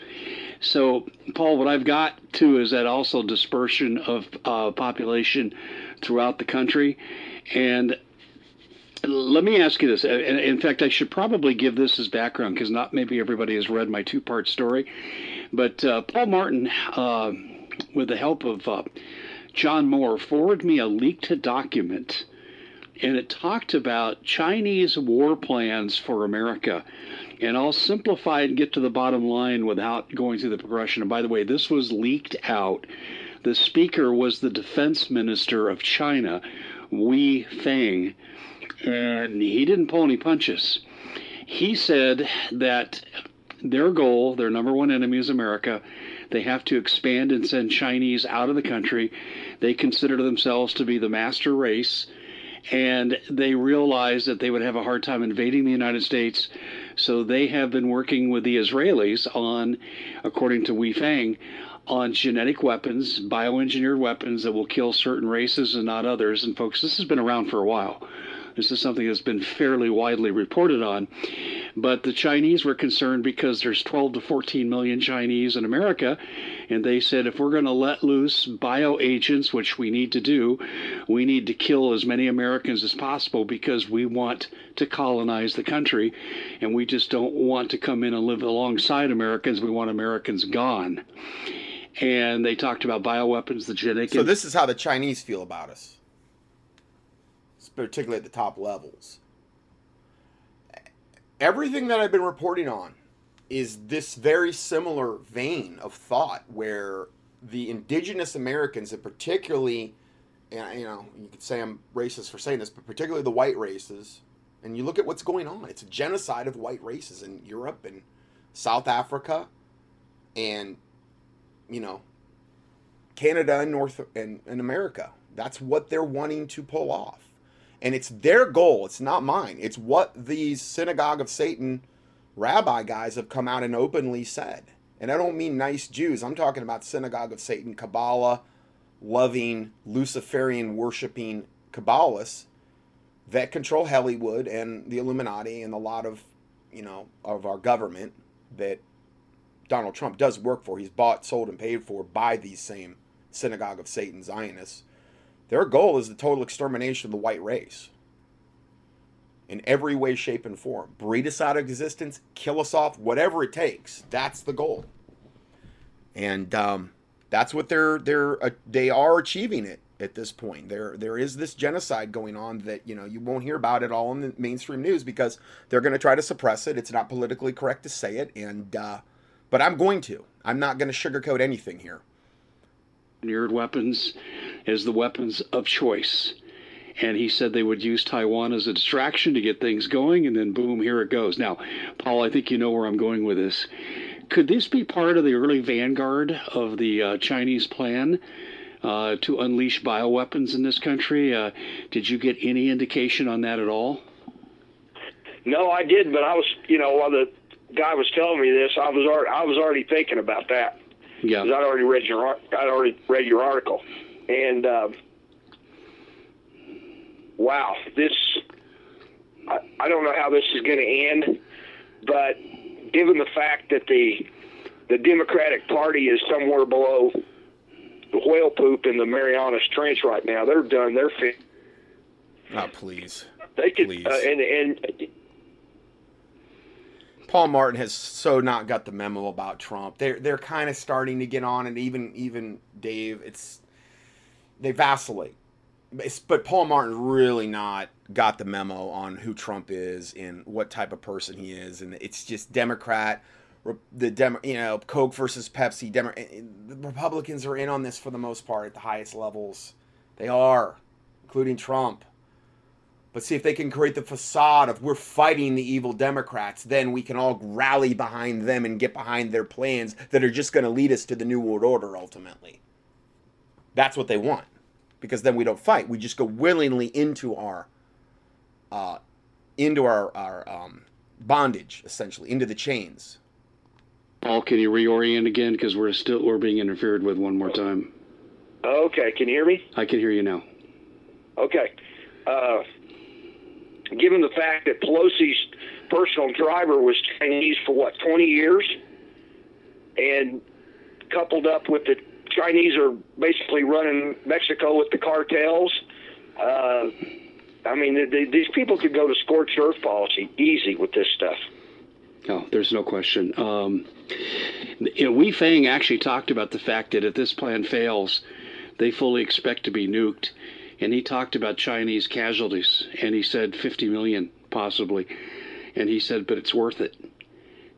So, Paul, what I've got too is that also dispersion of uh, population throughout the country. And let me ask you this. In fact, I should probably give this as background because not maybe everybody has read my two part story. But uh, Paul Martin, uh, with the help of uh, John Moore forwarded me a leaked document, and it talked about Chinese war plans for America. And I'll simplify and get to the bottom line without going through the progression. And by the way, this was leaked out. The speaker was the defense minister of China, Wei Feng, and he didn't pull any punches. He said that their goal, their number one enemy is America, they have to expand and send Chinese out of the country. They consider themselves to be the master race, and they realize that they would have a hard time invading the United States. So they have been working with the Israelis on, according to Wei Fang, on genetic weapons, bioengineered weapons that will kill certain races and not others. And folks, this has been around for a while. This is something that's been fairly widely reported on. But the Chinese were concerned because there's 12 to 14 million Chinese in America, and they said if we're going to let loose bioagents, which we need to do, we need to kill as many Americans as possible because we want to colonize the country, and we just don't want to come in and live alongside Americans. We want Americans gone. And they talked about bioweapons, the genetic. So this is how the Chinese feel about us, particularly at the top levels. Everything that I've been reporting on is this very similar vein of thought where the indigenous Americans, and particularly, you know, you could say I'm racist for saying this, but particularly the white races, and you look at what's going on. It's a genocide of white races in Europe and South Africa, and you know, Canada and North and, and America. That's what they're wanting to pull off. And it's their goal. It's not mine. It's what these synagogue of Satan rabbi guys have come out and openly said. And I don't mean nice Jews. I'm talking about synagogue of Satan, Kabbalah loving, Luciferian worshiping Kabbalists that control Hollywood and the Illuminati and a lot of, you know, of our government that Donald Trump does work for. He's bought, sold, and paid for by these same synagogue of Satan Zionists. Their goal is the total extermination of the white race in every way, shape, and form. Breed us out of existence, kill us off, whatever it takes. That's the goal, and um, that's what they're they're uh, they are achieving it at this point. There there is this genocide going on that you know you won't hear about it all in the mainstream news because they're going to try to suppress it. It's not politically correct to say it, and uh, but I'm going to. I'm not going to sugarcoat anything here. Weapons as the weapons of choice. And he said they would use Taiwan as a distraction to get things going, and then boom, here it goes. Now, Paul, I think you know where I'm going with this. Could this be part of the early vanguard of the uh, Chinese plan uh, to unleash bioweapons in this country? Uh, did you get any indication on that at all? No, I did, but I was, you know, while the guy was telling me this, I was already, I was already thinking about that. Yeah. I'd already read your, I'd already read your article, and uh, wow, this, I, I don't know how this is going to end, but given the fact that the the Democratic Party is somewhere below the whale poop in the Marianas Trench right now, they're done. They're fit. Oh, please. They could, Please. uh, and and Paul Martin has so not got the memo about Trump. They're they're kind of starting to get on, and even even Dave, it's they vacillate. But Paul Martin really not got the memo on who Trump is and what type of person he is, and it's just Democrat, the Dem, you know, Coke versus Pepsi. Demo, eh, eh, the Republicans are in on this for the most part at the highest levels. They are, including Trump. But see if they can create the facade of we're fighting the evil Democrats, then we can all rally behind them and get behind their plans that are just going to lead us to the New World Order ultimately. That's what they want. Because then we don't fight. We just go willingly into our uh, into our, our um, bondage, essentially, into the chains. Paul, can you reorient again? Because we're still we're being interfered with one more time. okay, can you hear me? I can hear you now. Okay. Uh, given the fact that Pelosi's personal driver was Chinese for what, 20 years? And coupled up with the Chinese are basically running Mexico with the cartels. Uh, I mean, th th these people could go to scorched earth policy easy with this stuff. No, there's no question. Um, you know, Wei Fang actually talked about the fact that if this plan fails, they fully expect to be nuked. And he talked about Chinese casualties, and he said 50 million possibly. And he said, but it's worth it.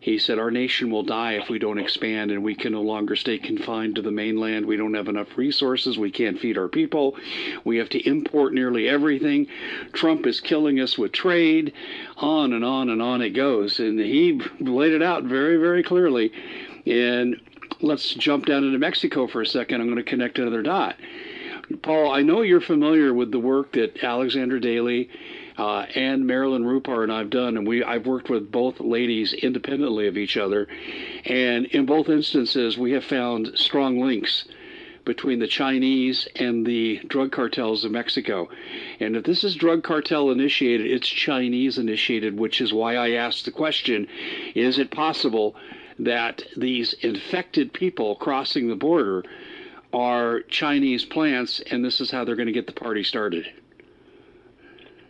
He said, Our nation will die if we don't expand and we can no longer stay confined to the mainland. We don't have enough resources. We can't feed our people. We have to import nearly everything. Trump is killing us with trade. On and on and on it goes. And he laid it out very, very clearly. And let's jump down into Mexico for a second. I'm going to connect another dot. Paul, I know you're familiar with the work that Alexander Daly uh, and Marilyn Rupar and I've done, and we I've worked with both ladies independently of each other, and in both instances we have found strong links between the Chinese and the drug cartels of Mexico. And if this is drug cartel initiated, it's Chinese initiated, which is why I asked the question is it possible that these infected people crossing the border are Chinese plants and this is how they're going to get the party started?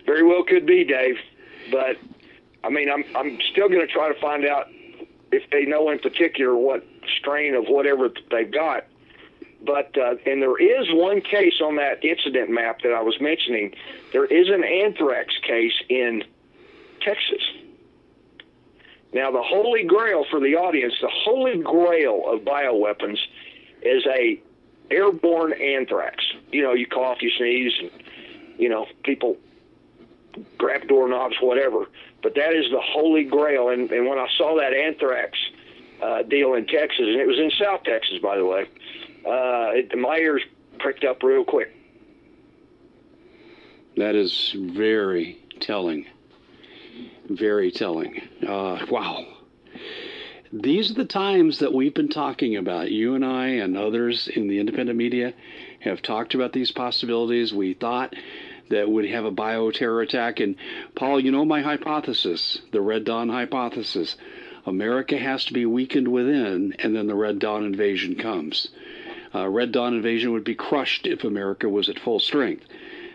Very well could be, Dave. But I mean, I'm I'm still going to try to find out if they know in particular what strain of whatever they've got. But uh, and there is one case on that incident map that I was mentioning. There is an anthrax case in Texas. Now, the holy grail for the audience, the holy grail of bioweapons, is a airborne anthrax. You know, you cough, you sneeze, and you know people grab doorknobs, whatever. But that is the holy grail. And, and when I saw that anthrax uh, deal in Texas, and it was in South Texas, by the way, uh, it, my ears pricked up real quick. That is very telling. Very telling. Uh, wow. These are the times that we've been talking about. You and I and others in the independent media have talked about these possibilities. We thought that would have a bioterror attack. And Paul, you know my hypothesis, the Red Dawn hypothesis. America has to be weakened within, and then the Red Dawn invasion comes. Uh, Red Dawn invasion would be crushed if America was at full strength.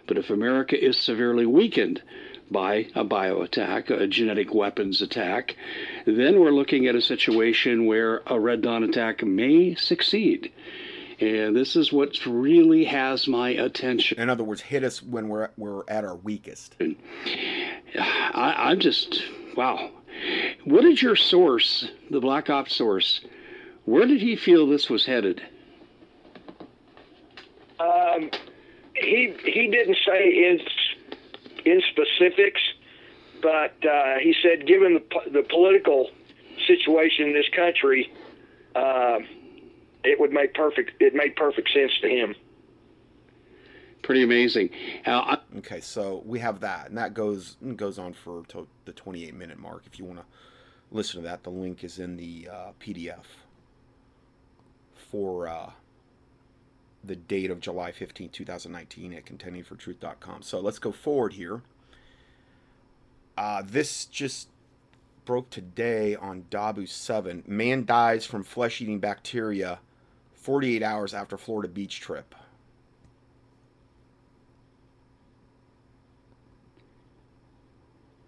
But if America is severely weakened by a bio attack, a genetic weapons attack, then we're looking at a situation where a Red Dawn attack may succeed. And this is what really has my attention. In other words, hit us when we're we're at our weakest. I, I'm just wow. What did your source, the Black Ops source, where did he feel this was headed? Um, he he didn't say in in specifics, but uh, he said given the the political situation in this country, uh, it would make perfect. It made perfect sense to him. Pretty amazing. Uh, okay, so we have that, and that goes goes on for to the 28 minute mark. If you want to listen to that, the link is in the uh, PDF for uh, the date of July 15, 2019 at contendingfortruth.com. So let's go forward here. Uh, this just broke today on Dabu 7. Man dies from flesh eating bacteria 48 hours after Florida beach trip.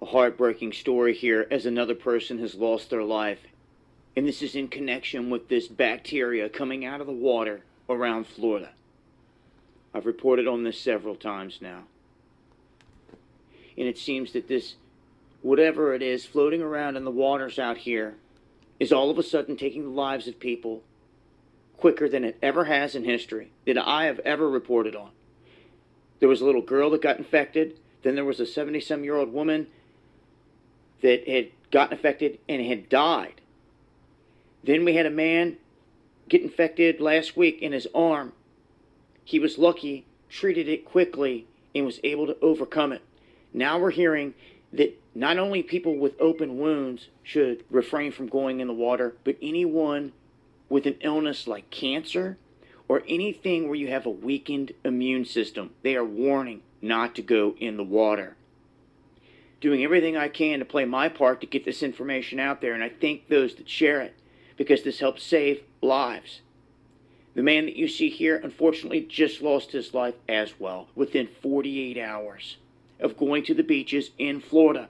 A heartbreaking story here as another person has lost their life. And this is in connection with this bacteria coming out of the water around Florida. I've reported on this several times now. And it seems that this, whatever it is, floating around in the waters out here, is all of a sudden taking the lives of people quicker than it ever has in history that I have ever reported on. There was a little girl that got infected. Then there was a 70 some year old woman that had gotten infected and had died. Then we had a man get infected last week in his arm. He was lucky, treated it quickly, and was able to overcome it. Now we're hearing that not only people with open wounds should refrain from going in the water, but anyone with an illness like cancer or anything where you have a weakened immune system, they are warning not to go in the water. Doing everything I can to play my part to get this information out there, and I thank those that share it because this helps save lives. The man that you see here, unfortunately, just lost his life as well within 48 hours of going to the beaches in Florida.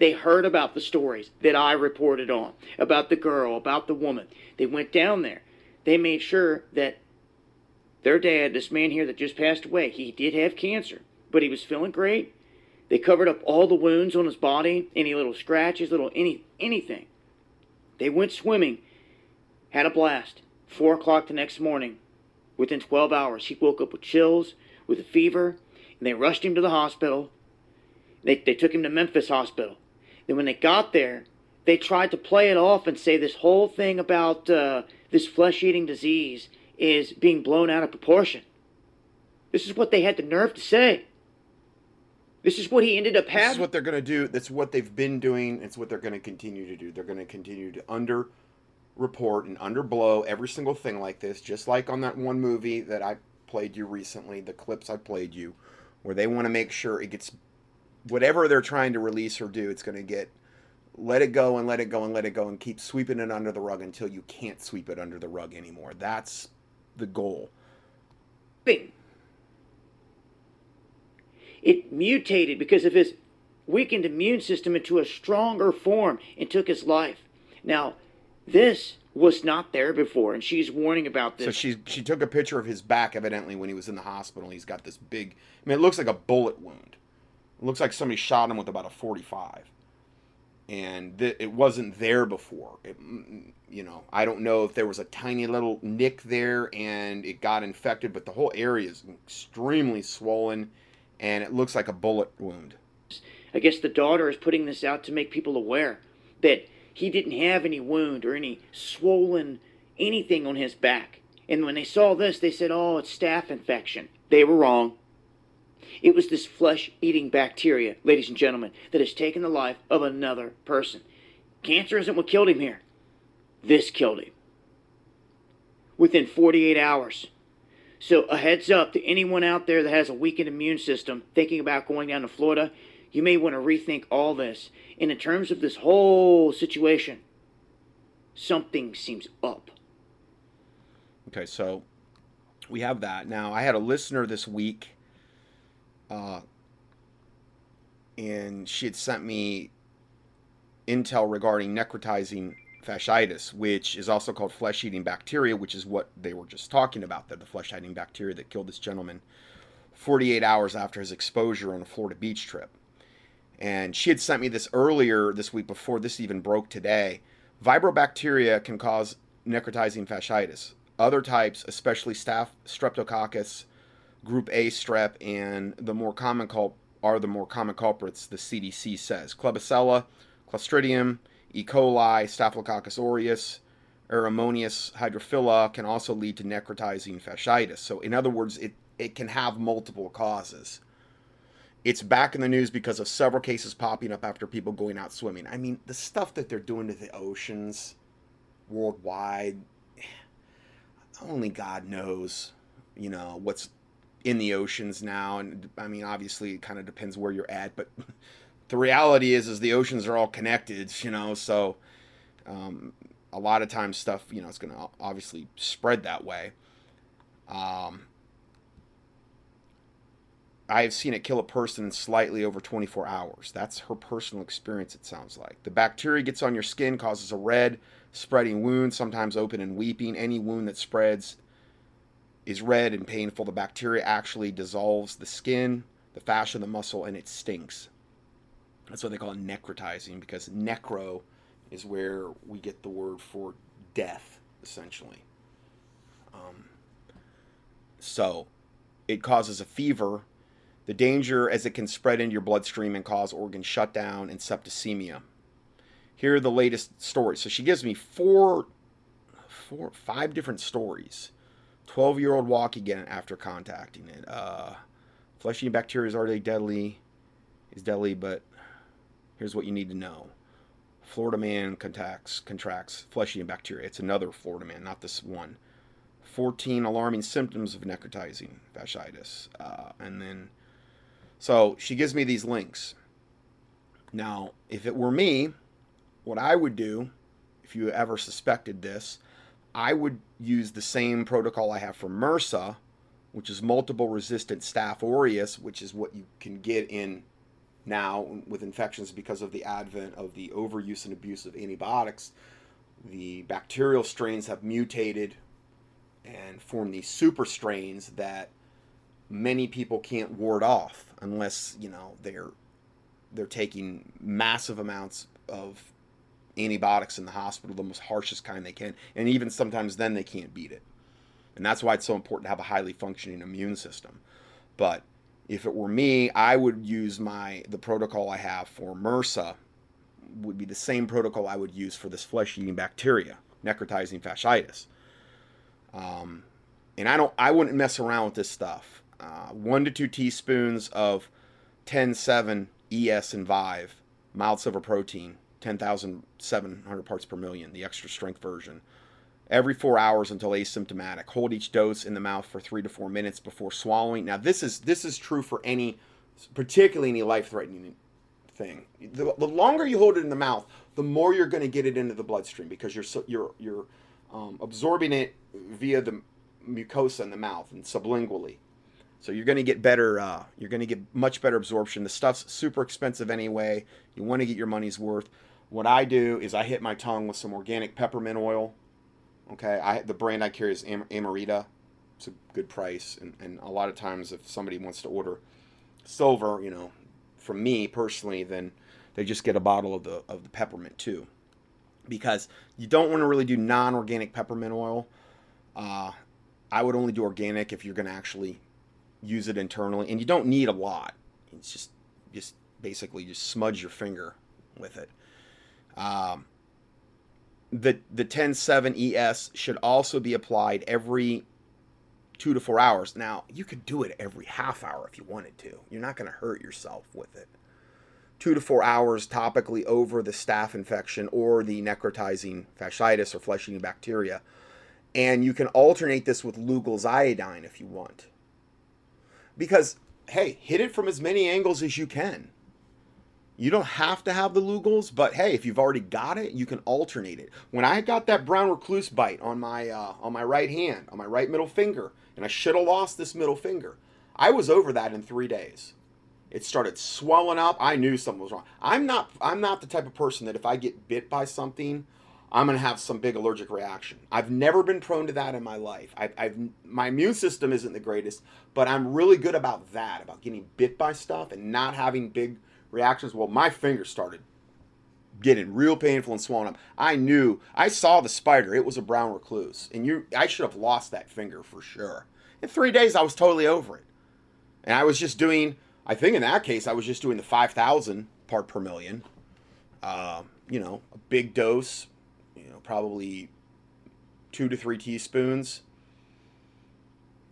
They heard about the stories that I reported on about the girl, about the woman. They went down there. They made sure that their dad, this man here that just passed away, he did have cancer, but he was feeling great. They covered up all the wounds on his body, any little scratches, little any anything. They went swimming, had a blast. Four o'clock the next morning, within 12 hours, he woke up with chills, with a fever, and they rushed him to the hospital. They, they took him to Memphis Hospital. Then when they got there, they tried to play it off and say this whole thing about uh, this flesh eating disease is being blown out of proportion. This is what they had the nerve to say. This is what he ended up having. This is what they're going to do. That's what they've been doing. It's what they're going to continue to do. They're going to continue to under report and underblow every single thing like this, just like on that one movie that I played you recently, the clips I played you, where they want to make sure it gets whatever they're trying to release or do, it's going to get let it go and let it go and let it go and keep sweeping it under the rug until you can't sweep it under the rug anymore. That's the goal. Bing. It mutated because of his weakened immune system into a stronger form and took his life. Now, this was not there before, and she's warning about this. So she she took a picture of his back, evidently when he was in the hospital. He's got this big. I mean, it looks like a bullet wound. It looks like somebody shot him with about a forty-five, and th- it wasn't there before. It, you know, I don't know if there was a tiny little nick there and it got infected, but the whole area is extremely swollen, and it looks like a bullet wound. I guess the daughter is putting this out to make people aware that he didn't have any wound or any swollen anything on his back. And when they saw this, they said, oh, it's staph infection. They were wrong. It was this flesh eating bacteria, ladies and gentlemen, that has taken the life of another person. Cancer isn't what killed him here. This killed him. Within 48 hours. So, a heads up to anyone out there that has a weakened immune system thinking about going down to Florida, you may want to rethink all this. And in terms of this whole situation, something seems up. Okay, so we have that. Now, I had a listener this week, uh, and she had sent me intel regarding necrotizing fasciitis, which is also called flesh eating bacteria, which is what they were just talking about there, the flesh eating bacteria that killed this gentleman 48 hours after his exposure on a Florida beach trip. And she had sent me this earlier this week before this even broke today. Vibrio bacteria can cause necrotizing fasciitis. Other types, especially staph, streptococcus, group A strep, and the more common cul- are the more common culprits, the CDC says. Klebsiella, Clostridium, E. coli, Staphylococcus aureus, Aeromonas hydrophila can also lead to necrotizing fasciitis. So, in other words, it, it can have multiple causes. It's back in the news because of several cases popping up after people going out swimming. I mean, the stuff that they're doing to the oceans worldwide, only God knows, you know, what's in the oceans now. And I mean, obviously, it kind of depends where you're at, but the reality is, is the oceans are all connected, you know, so um, a lot of times stuff, you know, it's going to obviously spread that way. Um, I've seen it kill a person in slightly over 24 hours. That's her personal experience, it sounds like. The bacteria gets on your skin, causes a red, spreading wound, sometimes open and weeping. Any wound that spreads is red and painful. The bacteria actually dissolves the skin, the fascia, the muscle, and it stinks. That's what they call it necrotizing because necro is where we get the word for death, essentially. Um, so it causes a fever the danger as it can spread into your bloodstream and cause organ shutdown and septicemia. Here are the latest stories. So she gives me four, four, five different stories. 12 year old walk again after contacting it. Uh, flesh eating bacteria is already deadly, is deadly, but here's what you need to know. Florida man contacts, contracts flesh eating bacteria. It's another Florida man, not this one. 14 alarming symptoms of necrotizing fasciitis. Uh, and then so she gives me these links. Now, if it were me, what I would do, if you ever suspected this, I would use the same protocol I have for MRSA, which is multiple resistant staph aureus, which is what you can get in now with infections because of the advent of the overuse and abuse of antibiotics. The bacterial strains have mutated and formed these super strains that many people can't ward off unless you know they're they're taking massive amounts of antibiotics in the hospital, the most harshest kind they can, and even sometimes then they can't beat it. And that's why it's so important to have a highly functioning immune system. But if it were me, I would use my the protocol I have for MRSA would be the same protocol I would use for this flesh-eating bacteria, necrotizing fasciitis. Um, and I don't, I wouldn't mess around with this stuff uh, one to two teaspoons of 10-7 ES and Vive, mild silver protein, 10,700 parts per million, the extra strength version. Every four hours until asymptomatic. Hold each dose in the mouth for three to four minutes before swallowing. Now, this is this is true for any, particularly any life-threatening thing. The, the longer you hold it in the mouth, the more you're going to get it into the bloodstream because you're you're you're um, absorbing it via the mucosa in the mouth and sublingually. So you're going to get better. Uh, you're going to get much better absorption. The stuff's super expensive anyway. You want to get your money's worth. What I do is I hit my tongue with some organic peppermint oil. Okay, I the brand I carry is Am- Amarita. It's a good price, and, and a lot of times if somebody wants to order silver, you know, from me personally, then they just get a bottle of the of the peppermint too, because you don't want to really do non-organic peppermint oil. Uh, I would only do organic if you're going to actually use it internally, and you don't need a lot. It's just just basically just smudge your finger with it. Um, the the 10.7 ES should also be applied every two to four hours. Now you could do it every half hour if you wanted to. You're not going to hurt yourself with it. Two to four hours topically over the staph infection or the necrotizing fasciitis or flesh eating bacteria. And you can alternate this with Lugol's iodine if you want. Because, hey, hit it from as many angles as you can. You don't have to have the Lugol's, but hey, if you've already got it, you can alternate it. When I got that brown recluse bite on my uh, on my right hand, on my right middle finger, and I should have lost this middle finger, I was over that in three days. It started swelling up. I knew something was wrong. I'm not I'm not the type of person that if I get bit by something, I'm gonna have some big allergic reaction. I've never been prone to that in my life. I've, I've my immune system isn't the greatest, but I'm really good about that, about getting bit by stuff and not having big reactions. Well, my finger started getting real painful and swollen up. I knew I saw the spider. It was a brown recluse, and you I should have lost that finger for sure. In three days, I was totally over it, and I was just doing. I think in that case, I was just doing the five thousand part per million. Uh, you know, a big dose. You know, probably two to three teaspoons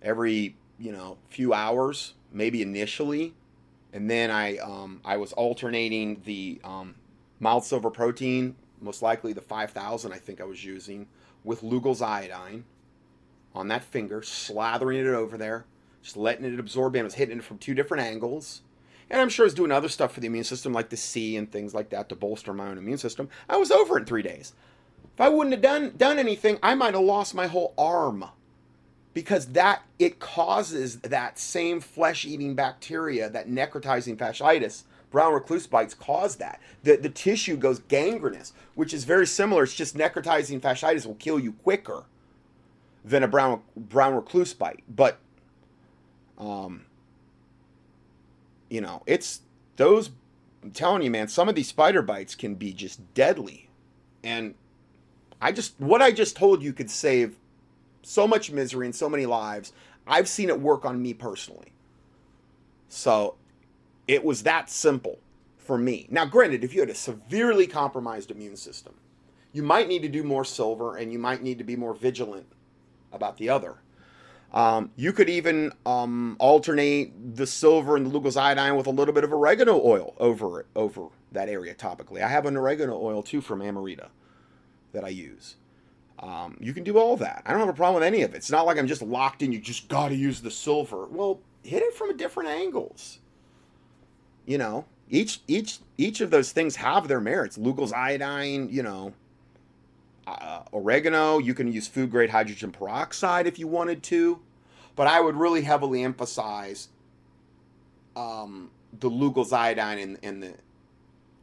every you know few hours, maybe initially and then I um, I was alternating the um, mild silver protein, most likely the 5000 I think I was using, with Lugol's iodine on that finger, slathering it over there, just letting it absorb in. I was hitting it from two different angles. And I'm sure I was doing other stuff for the immune system, like the C and things like that, to bolster my own immune system. I was over in three days. If I wouldn't have done done anything, I might have lost my whole arm because that it causes that same flesh-eating bacteria, that necrotizing fasciitis. Brown recluse bites cause that. The, the tissue goes gangrenous, which is very similar. It's just necrotizing fasciitis will kill you quicker than a brown brown recluse bite. But, um, you know, it's those. I'm telling you, man, some of these spider bites can be just deadly, and I just what I just told you could save so much misery and so many lives. I've seen it work on me personally. So it was that simple for me. Now, granted, if you had a severely compromised immune system, you might need to do more silver and you might need to be more vigilant about the other. Um, you could even um, alternate the silver and the Lugol's iodine with a little bit of oregano oil over over that area topically. I have an oregano oil too from Amarita that I use. Um, you can do all that. I don't have a problem with any of it. It's not like I'm just locked in. You just got to use the silver. Well, hit it from different angles. You know, each each each of those things have their merits. Lugol's iodine, you know, uh, oregano. You can use food grade hydrogen peroxide if you wanted to, but I would really heavily emphasize um, the Lugol's iodine and, and the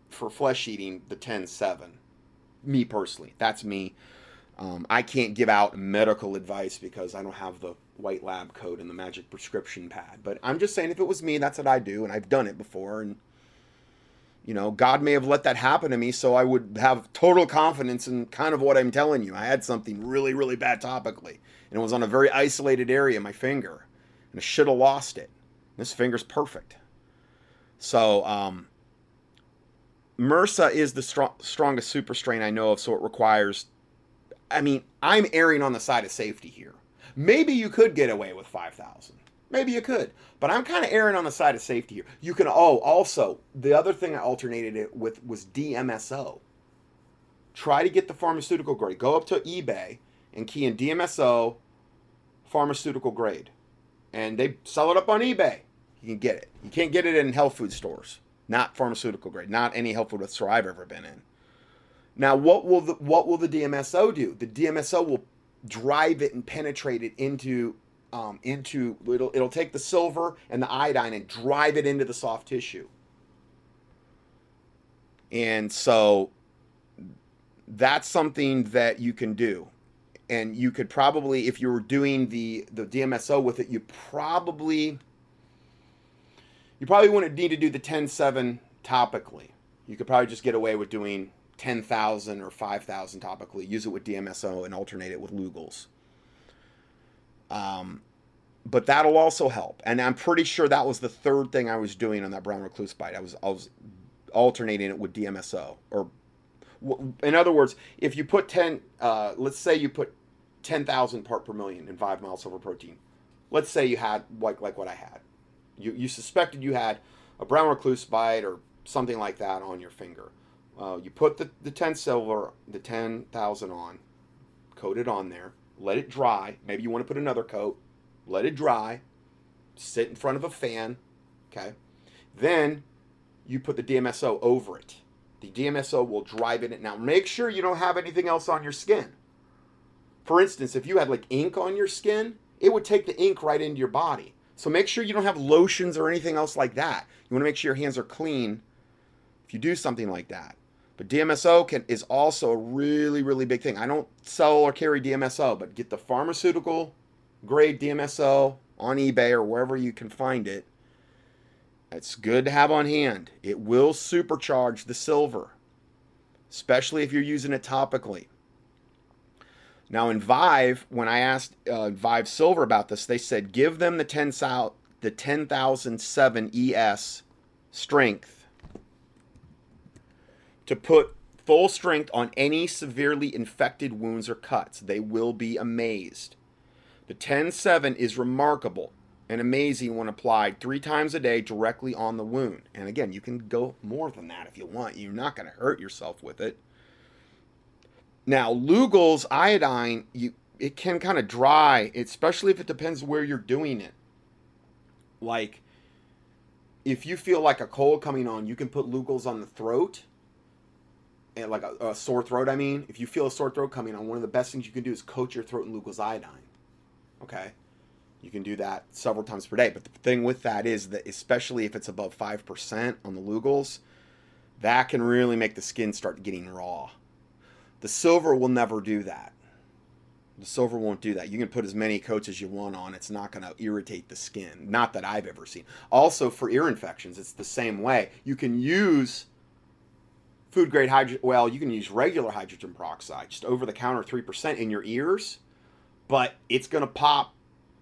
for flesh eating the 10-7. Me personally, that's me. Um, I can't give out medical advice because I don't have the white lab coat and the magic prescription pad. But I'm just saying, if it was me, that's what I do, and I've done it before. And you know, God may have let that happen to me, so I would have total confidence in kind of what I'm telling you. I had something really, really bad topically, and it was on a very isolated area, my finger, and I should have lost it. This finger's perfect. So, um, MRSA is the strong, strongest super strain I know of, so it requires I mean, I'm erring on the side of safety here. Maybe you could get away with 5,000. Maybe you could. But I'm kind of erring on the side of safety here. You can, oh, also, the other thing I alternated it with was DMSO. try to get the pharmaceutical grade. Go up to eBay and key in DMSO pharmaceutical grade. And they sell it up on eBay. You can get it. You can't get it in health food stores. Not pharmaceutical grade. Not any health food store I've ever been in. Now, what will the what will the DMSO do? The DMSO will drive it and penetrate it into um, into it'll it'll take the silver and the iodine and drive it into the soft tissue. And so that's something that you can do. And you could probably, if you were doing the the DMSO with it, you probably you probably wouldn't need to do the 10.7 topically. You could probably just get away with doing 10,000 or 5,000 topically. Use it with DMSO and alternate it with Lugol's. Um, but that'll also help. And I'm pretty sure that was the third thing I was doing on that brown recluse bite. I was I was alternating it with DMSO. Or, in other words, if you put 10, uh, let's say you put 10,000 part per million in five miles silver protein. Let's say you had like like what I had. You you suspected you had a brown recluse bite or something like that on your finger. Uh, you put the, the 10 silver, the 10,000 on, coat it on there, let it dry. Maybe you want to put another coat, let it dry, sit in front of a fan, okay? Then you put the DMSO over it. The DMSO will drive in it. Now, make sure you don't have anything else on your skin. For instance, if you had like ink on your skin, it would take the ink right into your body. So make sure you don't have lotions or anything else like that. You want to make sure your hands are clean if you do something like that. But DMSO can is also a really, really big thing. I don't sell or carry DMSO, but get the pharmaceutical grade DMSO on eBay or wherever you can find it. It's good to have on hand. It will supercharge the silver, especially if you're using it topically. Now in Vive, when I asked uh, Vive Silver about this, they said give them the 10 the 10007 ES strength to put full strength on any severely infected wounds or cuts. They will be amazed. The 10-7 is remarkable and amazing when applied three times a day directly on the wound. And again, you can go more than that if you want. You're not going to hurt yourself with it. Now, Lugol's iodine, you it can kind of dry, especially if it depends where you're doing it. Like, if you feel like a cold coming on, you can put Lugol's on the throat like a, a, sore throat, I mean, if you feel a sore throat coming on, one of the best things you can do is coat your throat in Lugol's iodine. Okay? You can do that several times per day. But the thing with that is that, especially if it's above 5% on the Lugol's, that can really make the skin start getting raw. The silver will never do that. The silver won't do that. You can put as many coats as you want on. It's not going to irritate the skin. Not that I've ever seen. Also, for ear infections, it's the same way. You can use food grade hydrogen. Well, you can use regular hydrogen peroxide, just over the counter, three percent in your ears, but it's gonna pop,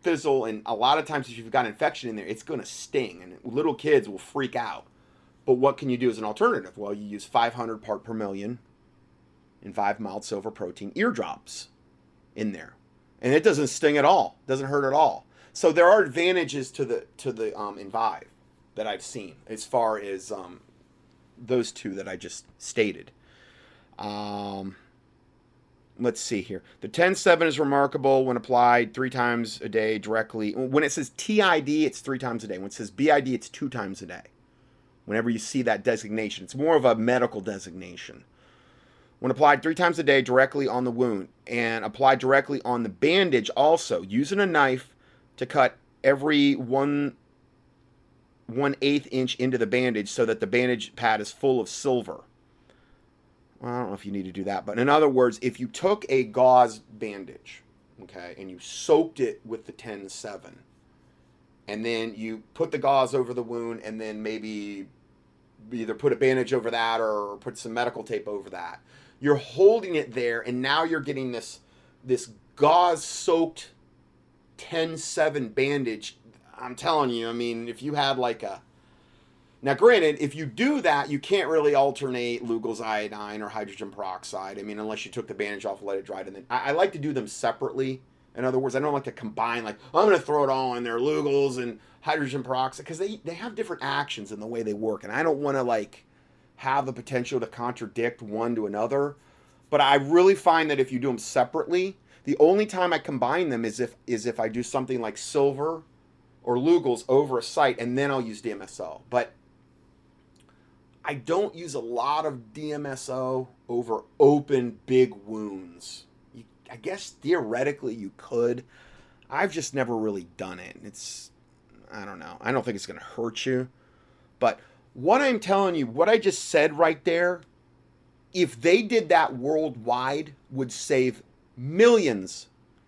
fizzle, and a lot of times if you've got infection in there, it's gonna sting, and little kids will freak out. But what can you do as an alternative? Well, you use 500 part per million in mild silver protein eardrops in there, and it doesn't sting at all, doesn't hurt at all. So there are advantages to the to the um, Envive that I've seen as far as um, those two that I just stated. Um, let's see here. The 10-7 is remarkable when applied three times a day directly. When it says TID, it's three times a day. When it says BID, it's two times a day. Whenever you see that designation, it's more of a medical designation. When applied three times a day directly on the wound and applied directly on the bandage, also using a knife to cut every one one eighth inch into the bandage so that the bandage pad is full of silver. Well, I don't know if you need to do that, but in other words, if you took a gauze bandage, okay, and you soaked it with the 10-7, and then you put the gauze over the wound, and then maybe either put a bandage over that or put some medical tape over that, you're holding it there, and now you're getting this this gauze soaked 10-7 bandage I'm telling you, I mean, if you had like a now, granted, if you do that, you can't really alternate Lugol's iodine or hydrogen peroxide. I mean, unless you took the bandage off, and let it dry, and then I, I like to do them separately. In other words, I don't like to combine like I'm going to throw it all in there, Lugol's and hydrogen peroxide, because they they have different actions in the way they work, and I don't want to like have the potential to contradict one to another. But I really find that if you do them separately, the only time I combine them is if is if I do something like silver or Lugol's over a site, and then I'll use DMSO. But I don't use a lot of DMSO over open big wounds. You, I guess theoretically you could. I've just never really done it. It's I don't know. I don't think it's going to hurt you. But what I'm telling you, what I just said right there, if they did that worldwide, would save millions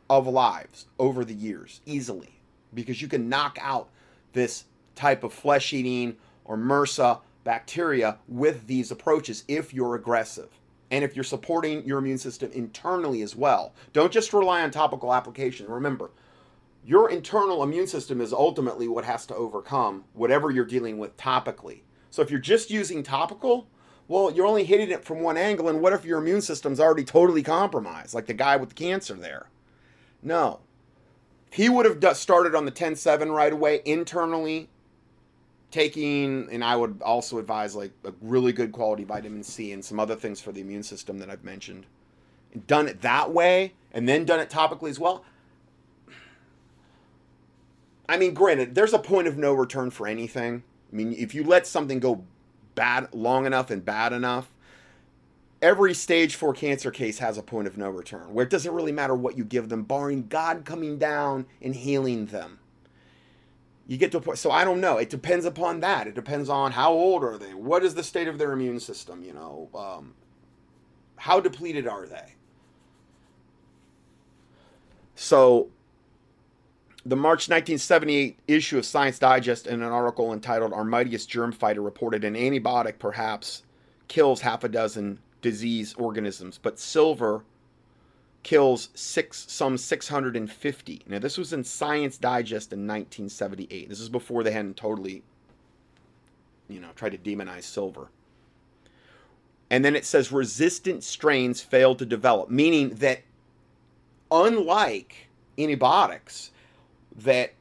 of lives over the years easily because you can knock out this type of flesh eating or MRSA bacteria with these approaches if you're aggressive and if you're supporting your immune system internally as well. Don't just rely on topical application. Remember, your internal immune system is ultimately what has to overcome whatever you're dealing with topically. So if you're just using topical, well, you're only hitting it from one angle, and what if your immune system's already totally compromised, like the guy with the cancer there? No. He would have started on the 10 7 right away internally, taking, and I would also advise like a really good quality vitamin C and some other things for the immune system that I've mentioned. And done it that way, and then done it topically as well. I mean, granted, there's a point of no return for anything. I mean, if you let something go bad long enough and bad enough, every stage four cancer case has a point of no return where it doesn't really matter what you give them, barring God coming down and healing them. You get to a point. So I don't know. It depends upon that. It depends on how old are they? What is the state of their immune system? You know, um, how depleted are they? So the March 1978 issue of Science Digest, in an article entitled Our Mightiest Germ Fighter, reported an antibiotic perhaps kills half a dozen disease organisms, but silver kills six some 650. Now this was in Science Digest in 1978. This is before they hadn't totally you know, tried to demonize silver. And then it says resistant strains failed to develop, meaning that unlike antibiotics, that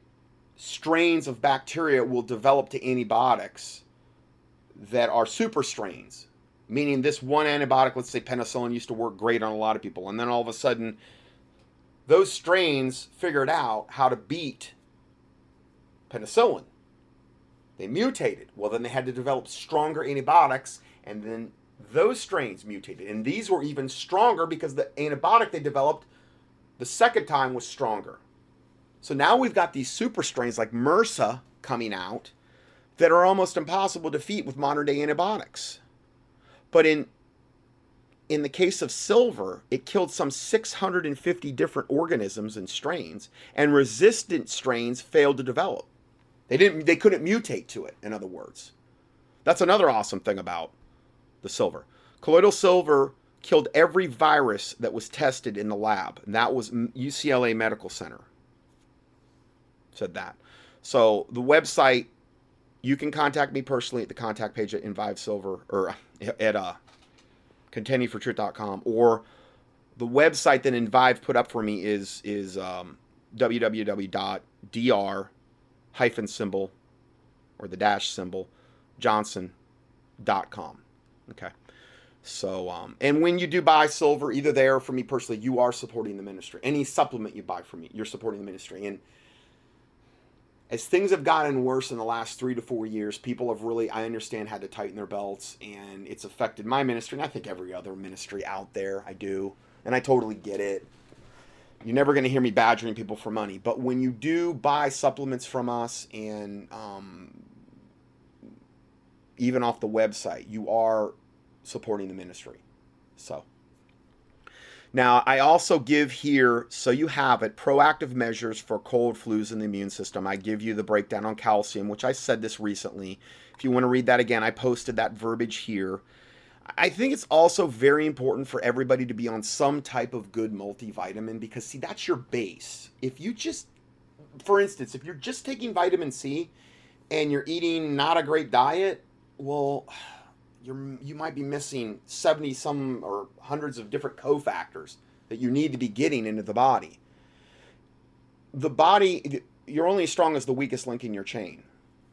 strains of bacteria will develop to antibiotics that are super strains, meaning this one antibiotic, let's say penicillin, used to work great on a lot of people, and then all of a sudden, those strains figured out how to beat penicillin. They mutated. Well, then they had to develop stronger antibiotics, and then those strains mutated. And these were even stronger because the antibiotic they developed the second time was stronger. So now we've got these super strains like MRSA coming out that are almost impossible to defeat with modern day antibiotics. But in in the case of silver, it killed some 650 different organisms and strains, and resistant strains failed to develop. They didn't they couldn't mutate to it, in other words. That's another awesome thing about the silver. Colloidal silver killed every virus that was tested in the lab, and that was UCLA Medical Center said that. So the website, you can contact me personally at the contact page at Invive Silver or at uh, contendingfortruth.com or the website that Invive put up for me is is um, www.dr hyphen symbol or the dash symbol johnson.com. Okay. So, um, and when you do buy silver, either there or for me personally, you are supporting the ministry. Any supplement you buy from me, you're supporting the ministry. And as things have gotten worse in the last three to four years, people have really, I understand, had to tighten their belts, and it's affected my ministry, and I think every other ministry out there. I do, and I totally get it. You're never going to hear me badgering people for money, but when you do buy supplements from us, and um, even off the website, you are supporting the ministry. So. Now, I also give here, so you have it, proactive measures for cold flus in the immune system. I give you the breakdown on calcium, which I said this recently. If you want to read that again, I posted that verbiage here. I think it's also very important for everybody to be on some type of good multivitamin because, see, that's your base. If you just, for instance, if you're just taking vitamin C and you're eating not a great diet, well, you're you might be missing 70 some or hundreds of different cofactors that you need to be getting into the body. The body you're only as strong as the weakest link in your chain.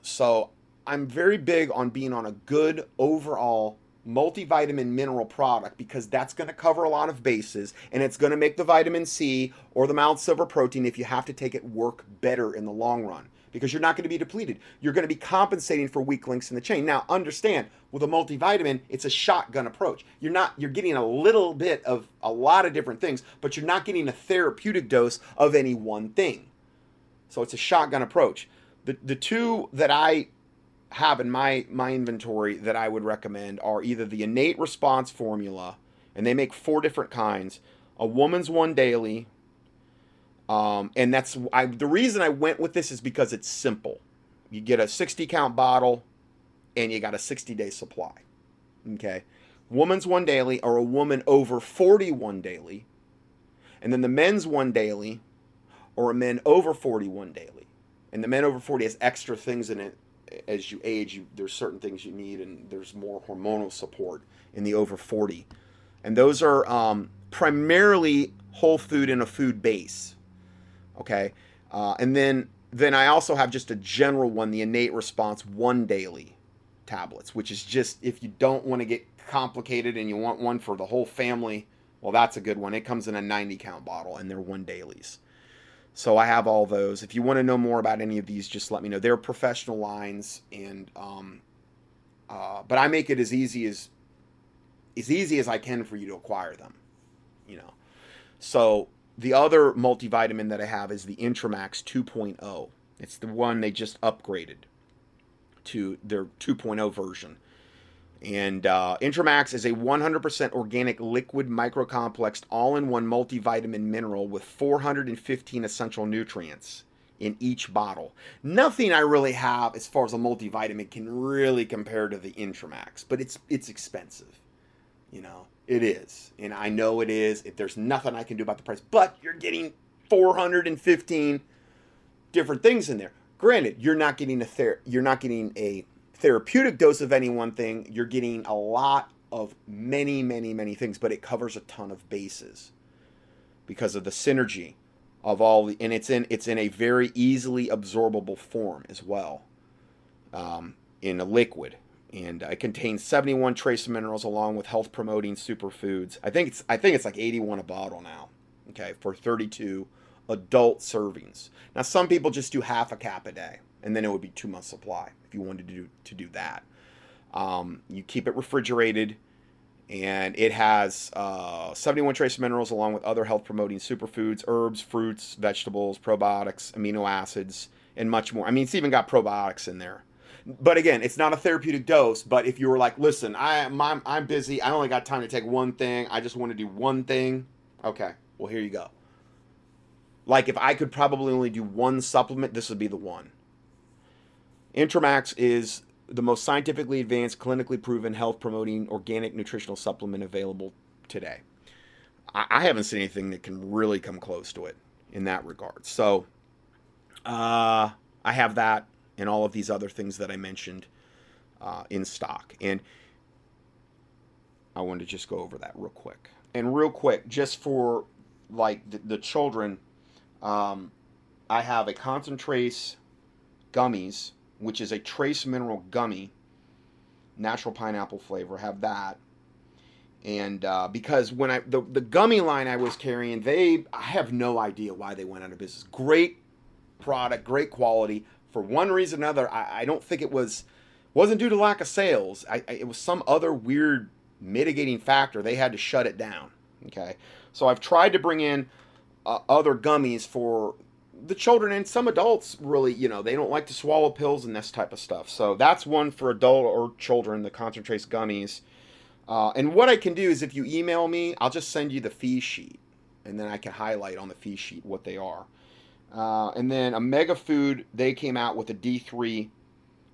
So I'm very big on being on a good overall multivitamin mineral product because that's going to cover a lot of bases and it's going to make the vitamin C or the mild silver protein if you have to take it work better in the long run because you're not going to be depleted. You're going to be compensating for weak links in the chain. Now, understand with a multivitamin, it's a shotgun approach. You're not you're getting a little bit of a lot of different things, but you're not getting a therapeutic dose of any one thing. So it's a shotgun approach. The the two that I have in my my inventory that I would recommend are either the innate response formula, and they make four different kinds. A woman's one daily, um, and that's I, the reason I went with this is because it's simple. You get a 60 count bottle, and you got a 60 day supply. Okay, woman's one daily or a woman over 41 daily, and then the men's one daily, or a men over 41 daily. And the men over 40 has extra things in it as you age, you, there's certain things you need, and there's more hormonal support in the over 40. And those are um, primarily whole food and a food base. Okay. Uh, and then then I also have just a general one, the innate response one daily tablets, which is just if you don't want to get complicated and you want one for the whole family, well, that's a good one. It comes in a 90 count bottle and they're one dailies. So I have all those. If you want to know more about any of these, just let me know. They're professional lines, and um, uh, but I make it as easy as as easy as I can for you to acquire them. You know, so the other multivitamin that I have is the Intramax 2.0. It's the one they just upgraded to their 2.0 version. And uh, Intramax is a 100% organic liquid microcomplex all in one multivitamin mineral with 415 essential nutrients in each bottle. Nothing I really have as far as a multivitamin can really compare to the Intramax, but it's it's expensive. You know, it is. And I know it is. If there's nothing I can do about the price, but you're getting 415 different things in there. Granted, you're not getting a ther- you're not getting a therapeutic dose of any one thing, you're getting a lot of many, many, many things, but it covers a ton of bases because of the synergy of all the, and it's in it's in a very easily absorbable form as well, um, in a liquid, and it contains 71 trace minerals along with health promoting superfoods. I think it's I think it's like 81 a bottle now, okay, for 32 adult servings. Now some people just do half a cap a day and then it would be two months supply if you wanted to do to do that. Um, you keep it refrigerated, and it has uh, 71 trace minerals along with other health promoting superfoods, herbs, fruits, vegetables, probiotics, amino acids, and much more. I mean, it's even got probiotics in there. But again, it's not a therapeutic dose. But if you were like, listen, I, I'm, I'm busy. I only got time to take one thing. I just want to do one thing. Okay, well, here you go. Like if I could probably only do one supplement, this would be the one. Intramax is the most scientifically advanced, clinically proven health promoting organic nutritional supplement available today. I, I, haven't seen anything that can really come close to it in that regard. So uh, I have that and all of these other things that I mentioned uh, in stock. And I wanted to just go over that real quick. And real quick, just for like the, the children, um, I have a ConcenTrace gummies which is a trace mineral gummy, natural pineapple flavor. Have that. And uh, because when I the, the gummy line I was carrying, they I have no idea why they went out of business. Great product, great quality. For one reason or another, I, I don't think it was wasn't due to lack of sales. I, I, it was some other weird mitigating factor. They had to shut it down. Okay, so I've tried to bring in uh, other gummies for the children and some adults really, you know, they don't like to swallow pills and this type of stuff. So that's one for adult or children, the ConcenTrace gummies. Uh, and what I can do is if you email me, I'll just send you the fee sheet. And then I can highlight on the fee sheet what they are. Uh, and then Megafood, they came out with a D3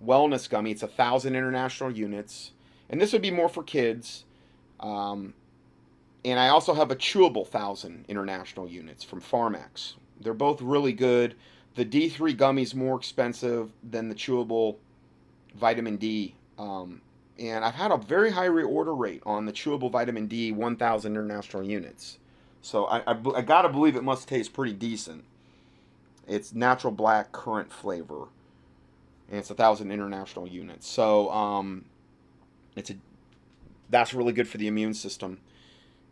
wellness gummy. It's a thousand international units. And this would be more for kids. Um, and I also have a chewable thousand international units from Pharmax, they're both really good. The D3 gummies more expensive than the chewable vitamin D. Um, and I've had a very high reorder rate on the chewable vitamin D 1,000 international units. So I, I, I gotta believe it must taste pretty decent. It's natural black currant flavor, and it's a thousand international units. So um, it's a that's really good for the immune system.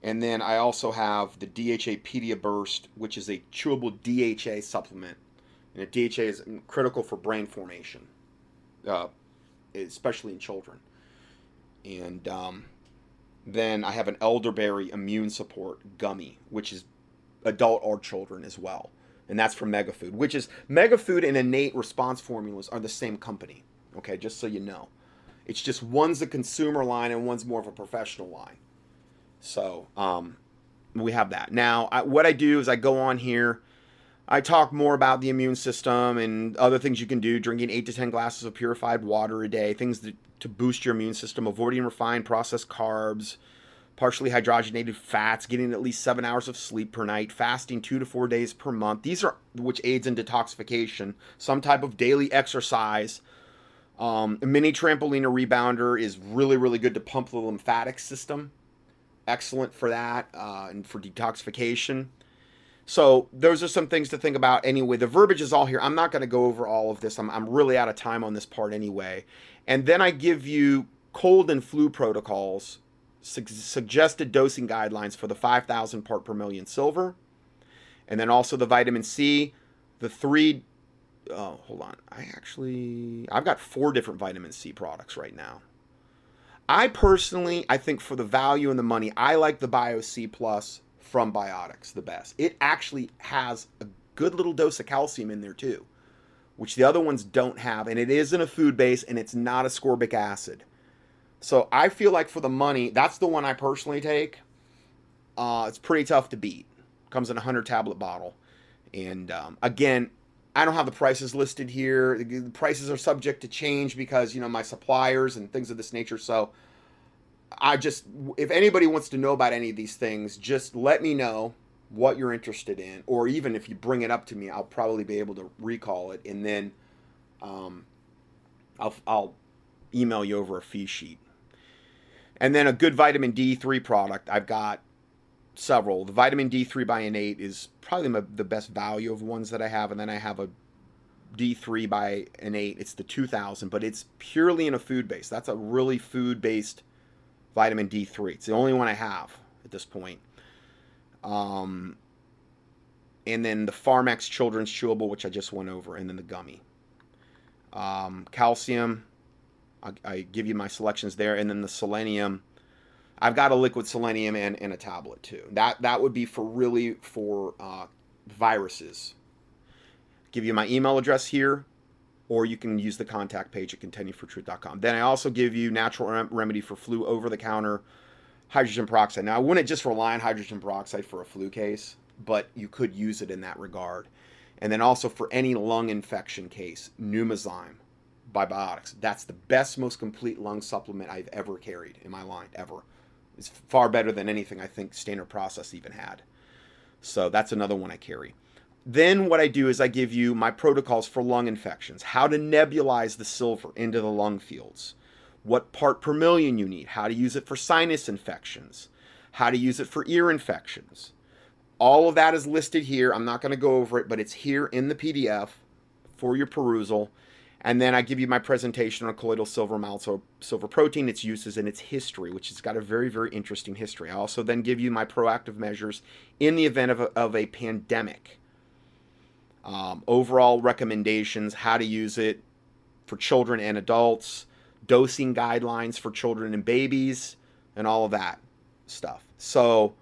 And then I also have the DHA Pedia Burst, which is a chewable DHA supplement. And a DHA is critical for brain formation, uh, especially in children. And um, then I have an elderberry immune support gummy, which is adult or children as well. And that's from Megafood, which is Megafood and Innate Response Formulas are the same company. Okay, just so you know. It's just one's a consumer line and one's more of a professional line. So um, we have that. Now, I, what I do is I go on here. I talk more about the immune system and other things you can do, drinking 8 to 10 glasses of purified water a day, things that, to boost your immune system, avoiding refined processed carbs, partially hydrogenated fats, getting at least 7 hours of sleep per night, fasting 2 to 4 days per month. These are which aids in detoxification, some type of daily exercise. Um, a mini trampoline or rebounder is really, really good to pump the lymphatic system. Excellent for that uh, and for detoxification. So those are some things to think about anyway. The verbiage is all here. I'm not going to go over all of this. I'm, I'm really out of time on this part anyway. And then I give you cold and flu protocols, su- suggested dosing guidelines for the 5,000 part per million silver, and then also the vitamin C, the three. Oh, hold on. I actually I've got four different vitamin C products right now. I personally, I think for the value and the money, I like the Bio C Plus from Biotics the best. It actually has a good little dose of calcium in there too, which the other ones don't have, and it isn't a food base and it's not ascorbic acid. So I feel like for the money, that's the one I personally take. Uh, it's pretty tough to beat. Comes in a hundred tablet bottle, and um, again, I don't have the prices listed here. The prices are subject to change because you know my suppliers and things of this nature. So I just, if anybody wants to know about any of these things, just let me know what you're interested in, or even if you bring it up to me, I'll probably be able to recall it, and then um, I'll I'll email you over a fee sheet. And then a good vitamin D3 product. I've got several. The vitamin D3 by Innate is probably my, the best value of ones that I have, and then I have a D3 by Innate. It's the 2000, but it's purely in a food base. That's a really food based vitamin D3. It's the only one I have at this point. Um, and then the Pharmex Children's Chewable, which I just went over, and then the gummy. Um, calcium, I, give you my selections there, and then the selenium. I've got a liquid selenium and, and a tablet too. That that would be for really for uh, viruses. Give you my email address here, or you can use the contact page at contendingfortruth.com. Then I also give you natural rem- remedy for flu over the counter hydrogen peroxide. Now I wouldn't just rely on hydrogen peroxide for a flu case, but you could use it in that regard. And then also for any lung infection case, Pneumozyme by Biotics. That's the best, most complete lung supplement I've ever carried in my line, ever. It's far better than anything I think Standard Process even had. So that's another one I carry. Then what I do is I give you my protocols for lung infections, how to nebulize the silver into the lung fields, what part per million you need, how to use it for sinus infections, how to use it for ear infections. All of that is listed here. I'm not going to go over it, but it's here in the PDF for your perusal. And then I give you my presentation on colloidal silver maltose silver protein, its uses, and its history, which has got a very, very interesting history. I also then give you my proactive measures in the event of a, of a pandemic. Um, overall recommendations, how to use it for children and adults, dosing guidelines for children and babies, and all of that stuff. So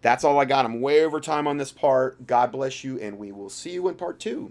that's all I got. I'm way over time on this part. God bless you, and we will see you in part two.